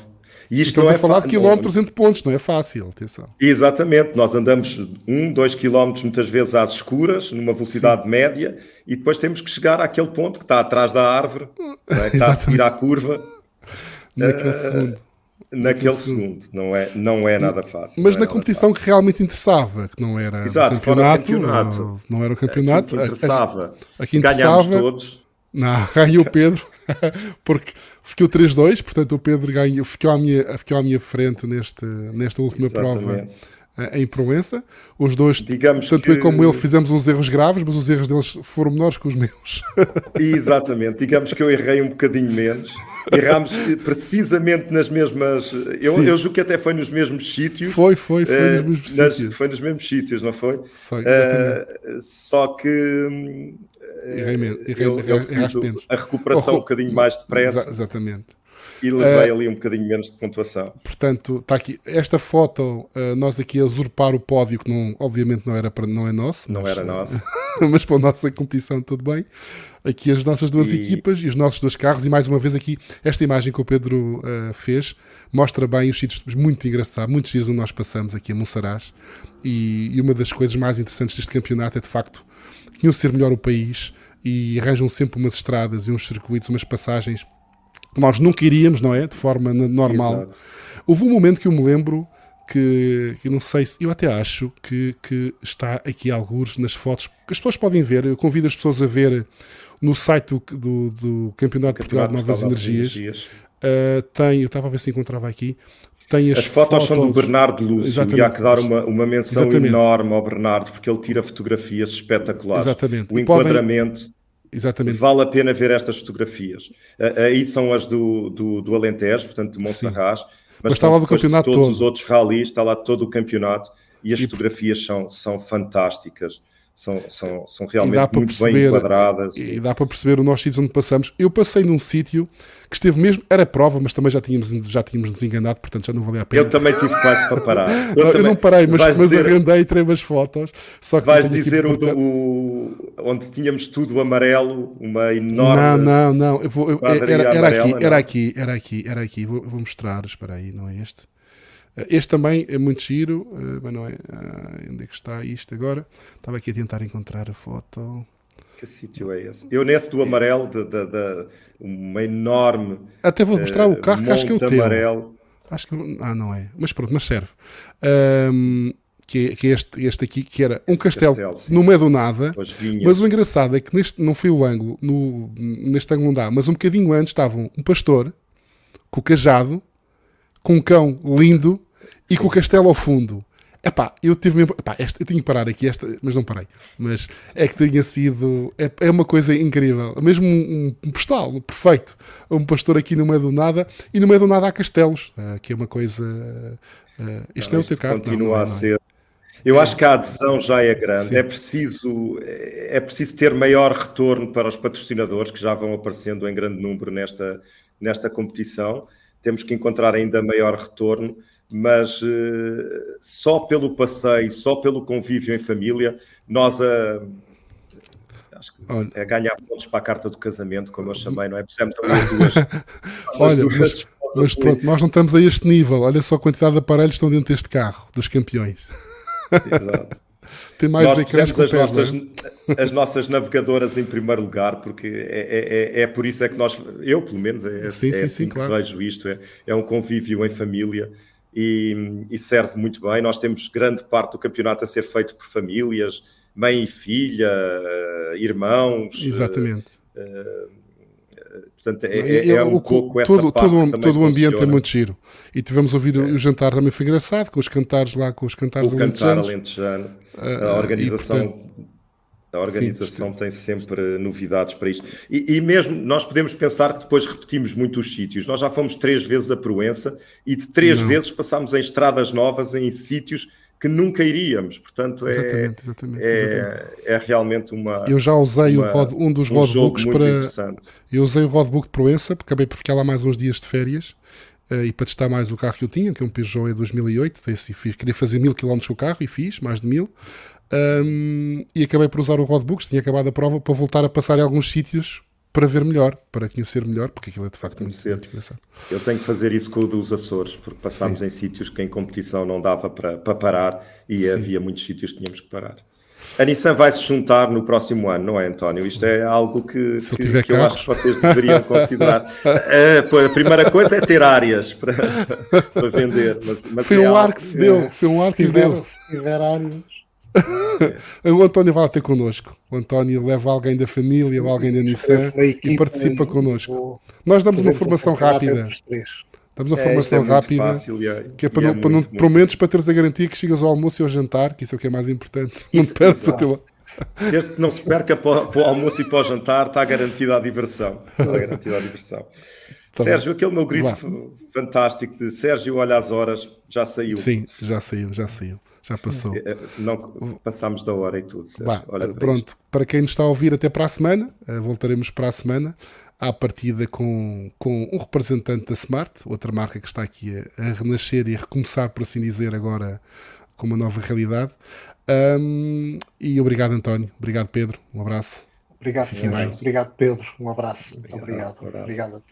E isto estamos a é falar de quilómetros entre pontos, não é fácil, atenção. Exatamente, nós andamos um, dois quilómetros muitas vezes às escuras, numa velocidade Sim. média, e depois temos que chegar àquele ponto que está atrás da árvore, é? que está a seguir à curva. [laughs] Naquele uh, segundo. Naquele segundo, não é, não é nada fácil. Mas na competição fácil. que realmente interessava, que não era Exato, o campeonato, campeonato. Não, era o campeonato. A, interessava. A, a, a interessava. Ganhámos todos. Não, [laughs] ganhou o Pedro. [laughs] porque ficou 3-2, portanto o Pedro ganhou, ficou, à minha, ficou à minha frente neste, nesta última Exatamente. prova eh, em Proença. Os dois, Digamos tanto que... eu como ele, fizemos uns erros graves, mas os erros deles foram menores que os meus. [laughs] Exatamente. Digamos que eu errei um bocadinho menos. Erramos precisamente nas mesmas. Eu, eu julgo que até foi nos mesmos sítios. Foi, foi, foi uh, nos mesmos nas, sítios. Foi nos mesmos sítios, não foi? Sei, uh, só que hum, eu, eu fiz a recuperação oh, um bocadinho mais depressa. Exatamente. E levei uh, ali um bocadinho menos de pontuação. Portanto, está aqui esta foto, uh, nós aqui a usurpar o pódio, que não, obviamente não, era para, não é nosso. Não mas, era nosso. [laughs] mas para a nossa competição tudo bem. Aqui as nossas duas e... equipas e os nossos dois carros. E mais uma vez aqui, esta imagem que o Pedro uh, fez mostra bem os sítios muito engraçados, muitos sítios onde nós passamos aqui a Monsaraz. E, e uma das coisas mais interessantes deste campeonato é de facto conhecer melhor o país e arranjam sempre umas estradas e uns circuitos, umas passagens nós nunca iríamos, não é? De forma normal. Exato. Houve um momento que eu me lembro que, que não sei se. Eu até acho que, que está aqui alguns nas fotos que as pessoas podem ver. Eu convido as pessoas a ver no site do, do, do Campeonato, de Portugal de Novas Energias. energias. Uh, tem, eu estava a ver se encontrava aqui. Tem as, as fotos, fotos, são do Bernardo Lúcio Exatamente. e há que dar uma, uma menção Exatamente. enorme ao Bernardo porque ele tira fotografias espetaculares. Exatamente. O e enquadramento. Podem Exatamente. Vale a pena ver estas fotografias. Aí são as do, do, do Alentejo, portanto, de Monserrat. Mas, mas está lá do campeonato todos todo. os outros ralis, está lá todo o campeonato e as e... fotografias são, são fantásticas são, são, são realmente muito bem enquadradas. E, e dá para perceber o nosso sítio onde passamos. Eu passei num sítio que esteve mesmo, era prova, mas também já tínhamos, já tínhamos desenganado, portanto já não valia a pena. Eu também tive quase para parar. [laughs] Eu, não, eu não parei, mas, mas dizer, arrendei, tirei umas fotos. Só que vais dizer o, o, onde tínhamos tudo amarelo, uma enorme. Não, não, não. Eu vou, eu, era, era, amarela, aqui, não. era aqui, era aqui, era aqui. Vou, vou mostrar, espera aí, não é este? Eh, este também é muito giro, eh, mas não é. Ah, onde é que está isto agora? Estava aqui a tentar encontrar a foto. Que sítio é esse? Eu nesse do amarelo, de, de, de uma enorme. Até vou mostrar o carro que acho que é o teu. amarelo. Acho que. Ah, não é. Mas pronto, mas serve. Um, que, é, que é este, este aqui, que era um castelo, castelo no meio do nada. Mas o engraçado é que neste não foi o ângulo, no, neste ângulo não dá, mas um bocadinho antes estavam um pastor com o cajado com um cão lindo e com o castelo ao fundo. Epá, eu tive mesmo. Epá, esta, eu tinha que parar aqui, esta, mas não parei. Mas é que tinha sido. É, é uma coisa incrível. Mesmo um, um, postal perfeito. Um pastor aqui no meio do nada e no meio do nada há castelos, uh, que é uma coisa. Uh, isto não, é o teu carro. Continua não, não é, a ser. Eu acho que a adesão já é grande. É preciso, é preciso ter maior retorno para os patrocinadores que já vão aparecendo em grande número nesta, nesta competição temos que encontrar ainda maior retorno, mas uh, só pelo passeio, só pelo convívio em família, nós a. Acho que Olha. é ganhar pontos para a carta do casamento, como eu chamei, não é? Precisamos ali [laughs] duas. Olha, duas mas, mas pronto, nós não estamos a este nível. Olha só a quantidade de aparelhos que estão dentro deste carro, dos campeões. Exato. Tem mais Nós ecrãs as, nossas, as nossas navegadoras em primeiro lugar, porque é, é, é, por isso é que nós, eu pelo menos, é, sim, é sim, assim sim, que claro. vejo isto, é, é um convívio em família e, e, serve muito bem. Nós temos grande parte do campeonato a ser feito por famílias, mãe e filha, irmãos. Exatamente. Uh, Portanto, é, é, é um o, pouco essa todo, todo, todo o ambiente funciona. é muito giro. E tivemos a ouvir é. o jantar também foi engraçado, com os cantares lá, com os cantares o cantar alentejano. Uh, a organização, e, portanto, a organização sim, tem sempre novidades para isto. E, e, mesmo nós podemos pensar que depois repetimos muito os sítios. Nós já fomos três vezes a Proença e de três Não. vezes passámos em estradas novas, em sítios que nunca iríamos. Portanto, é, exatamente, exatamente, é, exatamente. é realmente uma. Eu já usei uma, rod, um dos um roadbooks para. Eu usei o roadbook de Proença, porque acabei por ficar lá mais uns dias de férias uh, e para testar mais o carro que eu tinha, que é um Peugeot E 2008. Desse, fiz, queria fazer mil quilómetros com o carro e fiz, mais de mil. Um, e acabei por usar o roadbook, tinha acabado a prova, para voltar a passar em alguns sítios para ver melhor, para conhecer melhor, porque aquilo é de facto muito, muito, engraçado. Eu tenho que fazer isso com o dos Açores, porque passámos Sim. em sítios que em competição não dava para, para parar e Sim. havia muitos sítios que tínhamos que parar. A Nissan vai se juntar no próximo ano, não é, António? Isto é algo que, que, que eu acho que vocês deveriam considerar. [laughs] a, a, primeira coisa é ter áreas para, para vender. Mas, mas foi é um ar que se deu, foi um ar que se deu. Se tiver áreas [laughs] o António vai ter connosco. O António leva alguém da família ou alguém da Nissan e participa connosco. Nós damos uma formação rápida. Damos uma é, formação é rápida fácil, é, que é para, não, é para não, muito, menos para teres a garantia que chegas ao almoço e ao jantar, que isso é o que é mais importante. Isso, não te perdes até lá. Desde que não se perca para, para, o almoço e para o jantar, está garantida a diversão. Está garantida a diversão. Tá Sérgio, bem. aquele meu grito fantástico de Sérgio, olha as horas, já saiu. Sim, já saiu, já saiu já passou. É, não, passámos da hora e tudo. Bah, pronto, para quem nos está a ouvir, até para a semana. Uh, voltaremos para a semana. à partida com, com um representante da Smart, outra marca que está aqui a, a renascer e a recomeçar, por assim dizer, agora com uma nova realidade. Um, e obrigado, António. Obrigado, Pedro. Um abraço. Obrigado, Obrigado, Pedro. Um abraço. Muito obrigado. obrigado. obrigado.